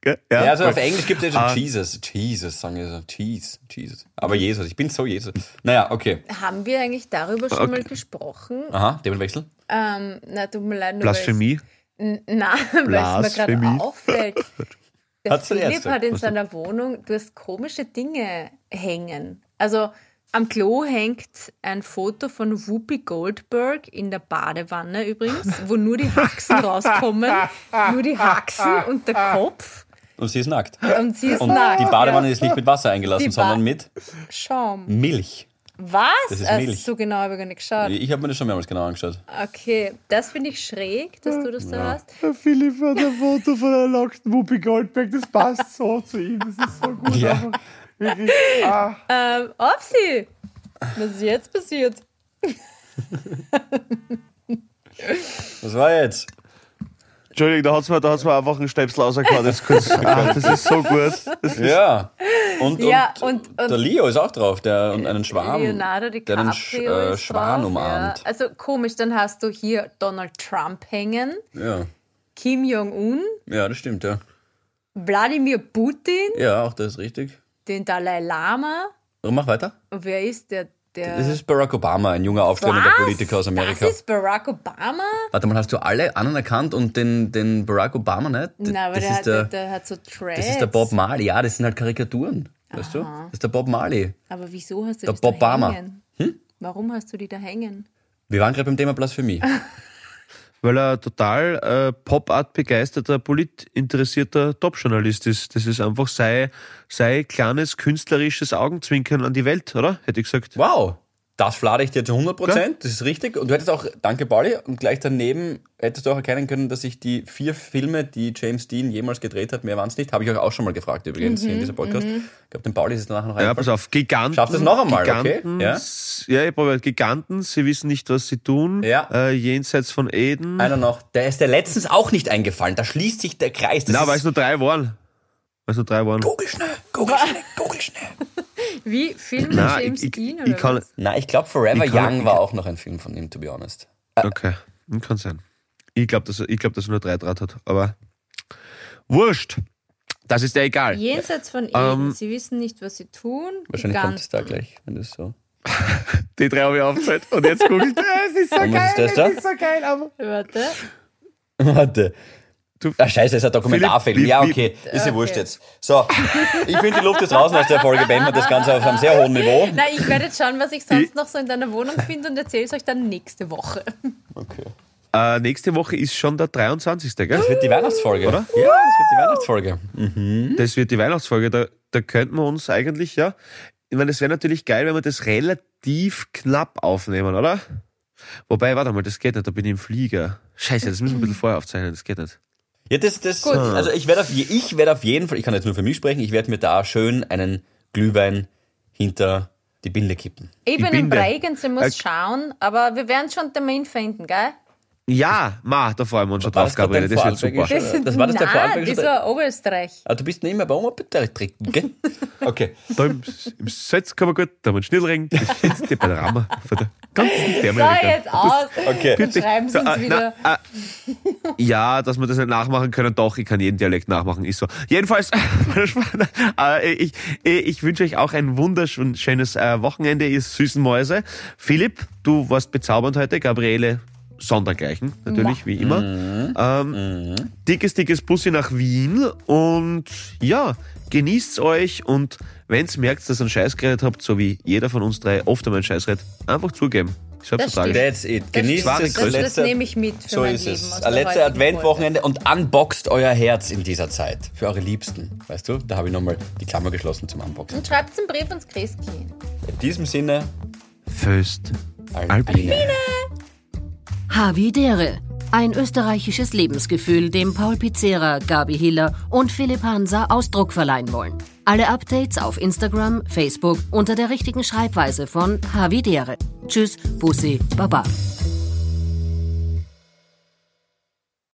Speaker 4: Gell?
Speaker 2: Ja, also
Speaker 4: voll.
Speaker 2: auf Englisch gibt es ja
Speaker 4: Ah.
Speaker 2: schon Jesus. Jesus, sagen wir so. Cheese, Jesus. Aber Jesus, ich bin so Jesus. Naja, okay.
Speaker 3: Haben wir eigentlich darüber schon mal gesprochen?
Speaker 2: Aha, Themenwechsel.
Speaker 3: Ähm, na, tut mir leid, nur
Speaker 4: Blasphemie.
Speaker 3: N- Nein, weil es mir
Speaker 4: Blasphemie.
Speaker 3: gerade auffällt. Der
Speaker 2: Hat's der
Speaker 3: Philipp hat in
Speaker 2: Was
Speaker 3: seiner Wohnung, du hast komische Dinge hängen. Also am Klo hängt ein Foto von Whoopi Goldberg in der Badewanne übrigens, wo nur die Haxen rauskommen. Nur die Haxen und der Kopf.
Speaker 2: Und sie ist nackt.
Speaker 3: Und sie ist
Speaker 2: Und
Speaker 3: nackt.
Speaker 2: die Badewanne ist nicht mit Wasser eingelassen, sondern mit
Speaker 3: Schaum.
Speaker 2: Milch.
Speaker 3: Was?
Speaker 2: Das ist
Speaker 3: Also,
Speaker 2: Milch.
Speaker 3: so genau habe ich gar nicht geschaut.
Speaker 2: Ich habe mir das schon mehrmals genau angeschaut.
Speaker 3: Okay, das finde ich schräg, dass du das da hast.
Speaker 4: Der Philipp hat ein Foto von einer nackten Whoopi Goldberg, das passt so zu ihm, das ist so gut.
Speaker 2: Ja.
Speaker 4: Wirklich. Ah.
Speaker 3: Ähm, Opsi! Was ist jetzt passiert?
Speaker 2: Was war jetzt?
Speaker 4: Entschuldigung, da hat's mir, da hat's mir einfach einen Stöpsel rausgehauen. Kurz. Ah, das ist so gut. Das ist,
Speaker 2: Ja. Und,
Speaker 3: Ja,
Speaker 2: und,
Speaker 3: und- und-
Speaker 2: der Leo ist auch drauf, der und einen Schwarm,
Speaker 3: Leonardo
Speaker 2: der einen Sch
Speaker 3: DiCaprio
Speaker 2: äh, Schwan
Speaker 3: drauf,
Speaker 2: umarmt.
Speaker 3: Ja. Also komisch, dann hast du hier Donald Trump hängen,
Speaker 2: Ja.
Speaker 3: Kim Jong-un,
Speaker 2: ja, das stimmt, ja.
Speaker 3: Wladimir Putin,
Speaker 2: Ja, auch das ist richtig.
Speaker 3: Den Dalai Lama.
Speaker 2: Und mach weiter.
Speaker 3: Und wer ist der? der
Speaker 2: Das ist Barack Obama, ein junger, aufstrebender Politiker aus Amerika.
Speaker 3: Das ist Barack Obama?
Speaker 2: Warte mal, hast du alle anderen erkannt und den, den Barack Obama nicht? D-
Speaker 3: Nein, aber
Speaker 2: das,
Speaker 3: der,
Speaker 2: ist
Speaker 3: hat,
Speaker 2: der,
Speaker 3: der, hat so Dreads.
Speaker 2: das ist der Bob Marley. Ja, das sind halt Karikaturen. Weißt du? Das ist der Bob Marley.
Speaker 3: Aber wieso hast du
Speaker 2: Der
Speaker 3: das da
Speaker 2: Obama.
Speaker 3: hängen? Warum hast du die da hängen?
Speaker 2: Wir waren gerade beim Thema Blasphemie.
Speaker 4: Weil er total äh, Pop-Art begeisterter, politinteressierter Top-Journalist ist. Das ist einfach sei, sei kleines künstlerisches Augenzwinkern an die Welt, oder? Hätte ich gesagt.
Speaker 2: Wow, das flade ich dir zu 100 Prozent. Das ist richtig. Und du hättest auch, danke Pauli, und gleich daneben hättest du auch erkennen können, dass ich die vier Filme, die James Dean jemals gedreht hat, mehr waren es nicht. Habe ich euch auch schon mal gefragt übrigens in dieser Podcast. Ich glaube, dem Pauli ist es danach noch
Speaker 4: Ja,
Speaker 2: eingefallen.
Speaker 4: pass auf, Giganten.
Speaker 2: Schaff das noch einmal, okay?
Speaker 4: Giganten,
Speaker 2: Ja.
Speaker 4: ja, ich probiere. Giganten, sie wissen nicht, was sie tun.
Speaker 2: Ja.
Speaker 4: Äh, jenseits von Eden.
Speaker 2: Einer noch, der ist der letztens auch nicht eingefallen. Da schließt sich der Kreis. Das
Speaker 4: Na, weil es nur drei waren. Weil es nur drei waren.
Speaker 2: Google schnell, Google schnell, Google schnell.
Speaker 3: Wie Filme
Speaker 4: Nein,
Speaker 3: James
Speaker 4: ich,
Speaker 3: Dean
Speaker 4: ich,
Speaker 3: oder
Speaker 4: ich kann.
Speaker 2: Na, ich glaube, Forever
Speaker 4: Ich kann-
Speaker 2: Young war auch noch ein Film von ihm, to be honest.
Speaker 4: Okay, kann sein. Ich glaube, dass, er- ich glaub, dass er nur drei Draht hat. Aber wurscht. Das ist ja egal.
Speaker 3: Jenseits von Eden.
Speaker 4: Ähm,
Speaker 3: Sie wissen nicht, was sie tun.
Speaker 2: Wahrscheinlich kommt es da gleich, wenn das so.
Speaker 4: Die drei habe ich aufgezählt. Und jetzt google ich. Es ist so
Speaker 2: Und
Speaker 4: geil.
Speaker 2: ist das da?
Speaker 4: Es ist so geil. Aber
Speaker 3: Warte.
Speaker 2: Warte.
Speaker 4: Du-
Speaker 2: ah, scheiße, ist ein Dokumentarfilm.
Speaker 4: Philipp,
Speaker 2: ja, okay. Ist ja
Speaker 3: Okay.
Speaker 2: wurscht jetzt. So, ich finde, die Luft ist draußen aus der Folge. Beenden wir das Ganze auf einem sehr hohen Niveau.
Speaker 3: Na, ich werde jetzt schauen, was ich sonst noch so in deiner Wohnung finde und erzähle es euch dann nächste Woche.
Speaker 2: Okay.
Speaker 4: äh, nächste Woche ist schon der 23. Gell?
Speaker 2: Das wird die Weihnachtsfolge.
Speaker 4: Oder?
Speaker 2: Ja, das wird die Weihnachtsfolge.
Speaker 4: Das wird die Weihnachtsfolge. Da, da könnten wir uns eigentlich, ja. Ich meine, es wäre natürlich geil, wenn wir das relativ knapp aufnehmen, oder? Wobei, warte mal, das geht nicht, da bin ich im Flieger. Scheiße, das müssen wir ein bisschen vorher aufzeichnen, das geht nicht.
Speaker 2: Ja, das, das,
Speaker 3: Gut.
Speaker 2: also ich werde auf, je- ich werde auf jeden Fall, ich kann jetzt nur für mich sprechen, ich werde mir da schön einen Glühwein hinter die Binde kippen.
Speaker 3: Ich bin in
Speaker 4: Binde.
Speaker 3: Bregenz, muss
Speaker 4: Äh,
Speaker 3: schauen, aber wir werden schon einen Termin finden, gell?
Speaker 4: Ja, ma, da freuen wir uns schon drauf,
Speaker 2: das gerade
Speaker 4: Gabriele, das wird super.
Speaker 2: Vorarlbergischer- Das war das der
Speaker 3: Nein,
Speaker 2: Vorarlbergische-
Speaker 3: das war Oberösterreich.
Speaker 2: Ah, du bist nicht mehr bei Oma bitte trinken, gell? Okay.
Speaker 4: Da im, im Salz kann man gut, da haben wir einen Schnitzelring, das ist jetzt die Panorama von der ganzen
Speaker 3: So, jetzt aus.
Speaker 2: Okay.
Speaker 3: Dann schreiben sie
Speaker 4: So,
Speaker 3: uns
Speaker 4: äh,
Speaker 3: wieder.
Speaker 4: na, äh, ja, dass wir das nicht nachmachen können, doch, ich kann jeden Dialekt nachmachen, ist so. Jedenfalls, äh, ich, ich wünsche euch auch ein wunderschönes äh, Wochenende, ihr süßen Mäuse. Philipp, du warst bezaubernd heute, Gabriele sondergleichen, natürlich, wie immer. Ähm, Dickes, dickes Bussi nach Wien und ja, genießt's euch und wenn's merkt, dass ihr einen Scheiß geredet habt, so wie jeder von uns drei oft einmal einen Scheiß redet, einfach zugeben. Ich hab's
Speaker 3: Das
Speaker 4: total.
Speaker 3: stimmt.
Speaker 2: That's it.
Speaker 3: Das
Speaker 2: Genießt
Speaker 4: die größte-
Speaker 3: Das, das nehme ich mit für
Speaker 2: So
Speaker 3: mein
Speaker 2: ist
Speaker 3: Leben.
Speaker 2: es. Ein letzte Adventwochenende und unboxt euer Herz in dieser Zeit. Für eure Liebsten. Weißt du? Da habe ich nochmal die Klammer geschlossen zum Unboxen.
Speaker 3: Und schreibt einen Brief ans Christkind.
Speaker 2: In diesem Sinne,
Speaker 4: Föst.
Speaker 2: Albine.
Speaker 1: Havidere. Ein österreichisches Lebensgefühl, dem Paul Pizzera, Gabi Hiller und Philipp Hansa Ausdruck verleihen wollen. Alle Updates auf Instagram, Facebook unter der richtigen Schreibweise von Havidere. Tschüss, Bussi, Baba.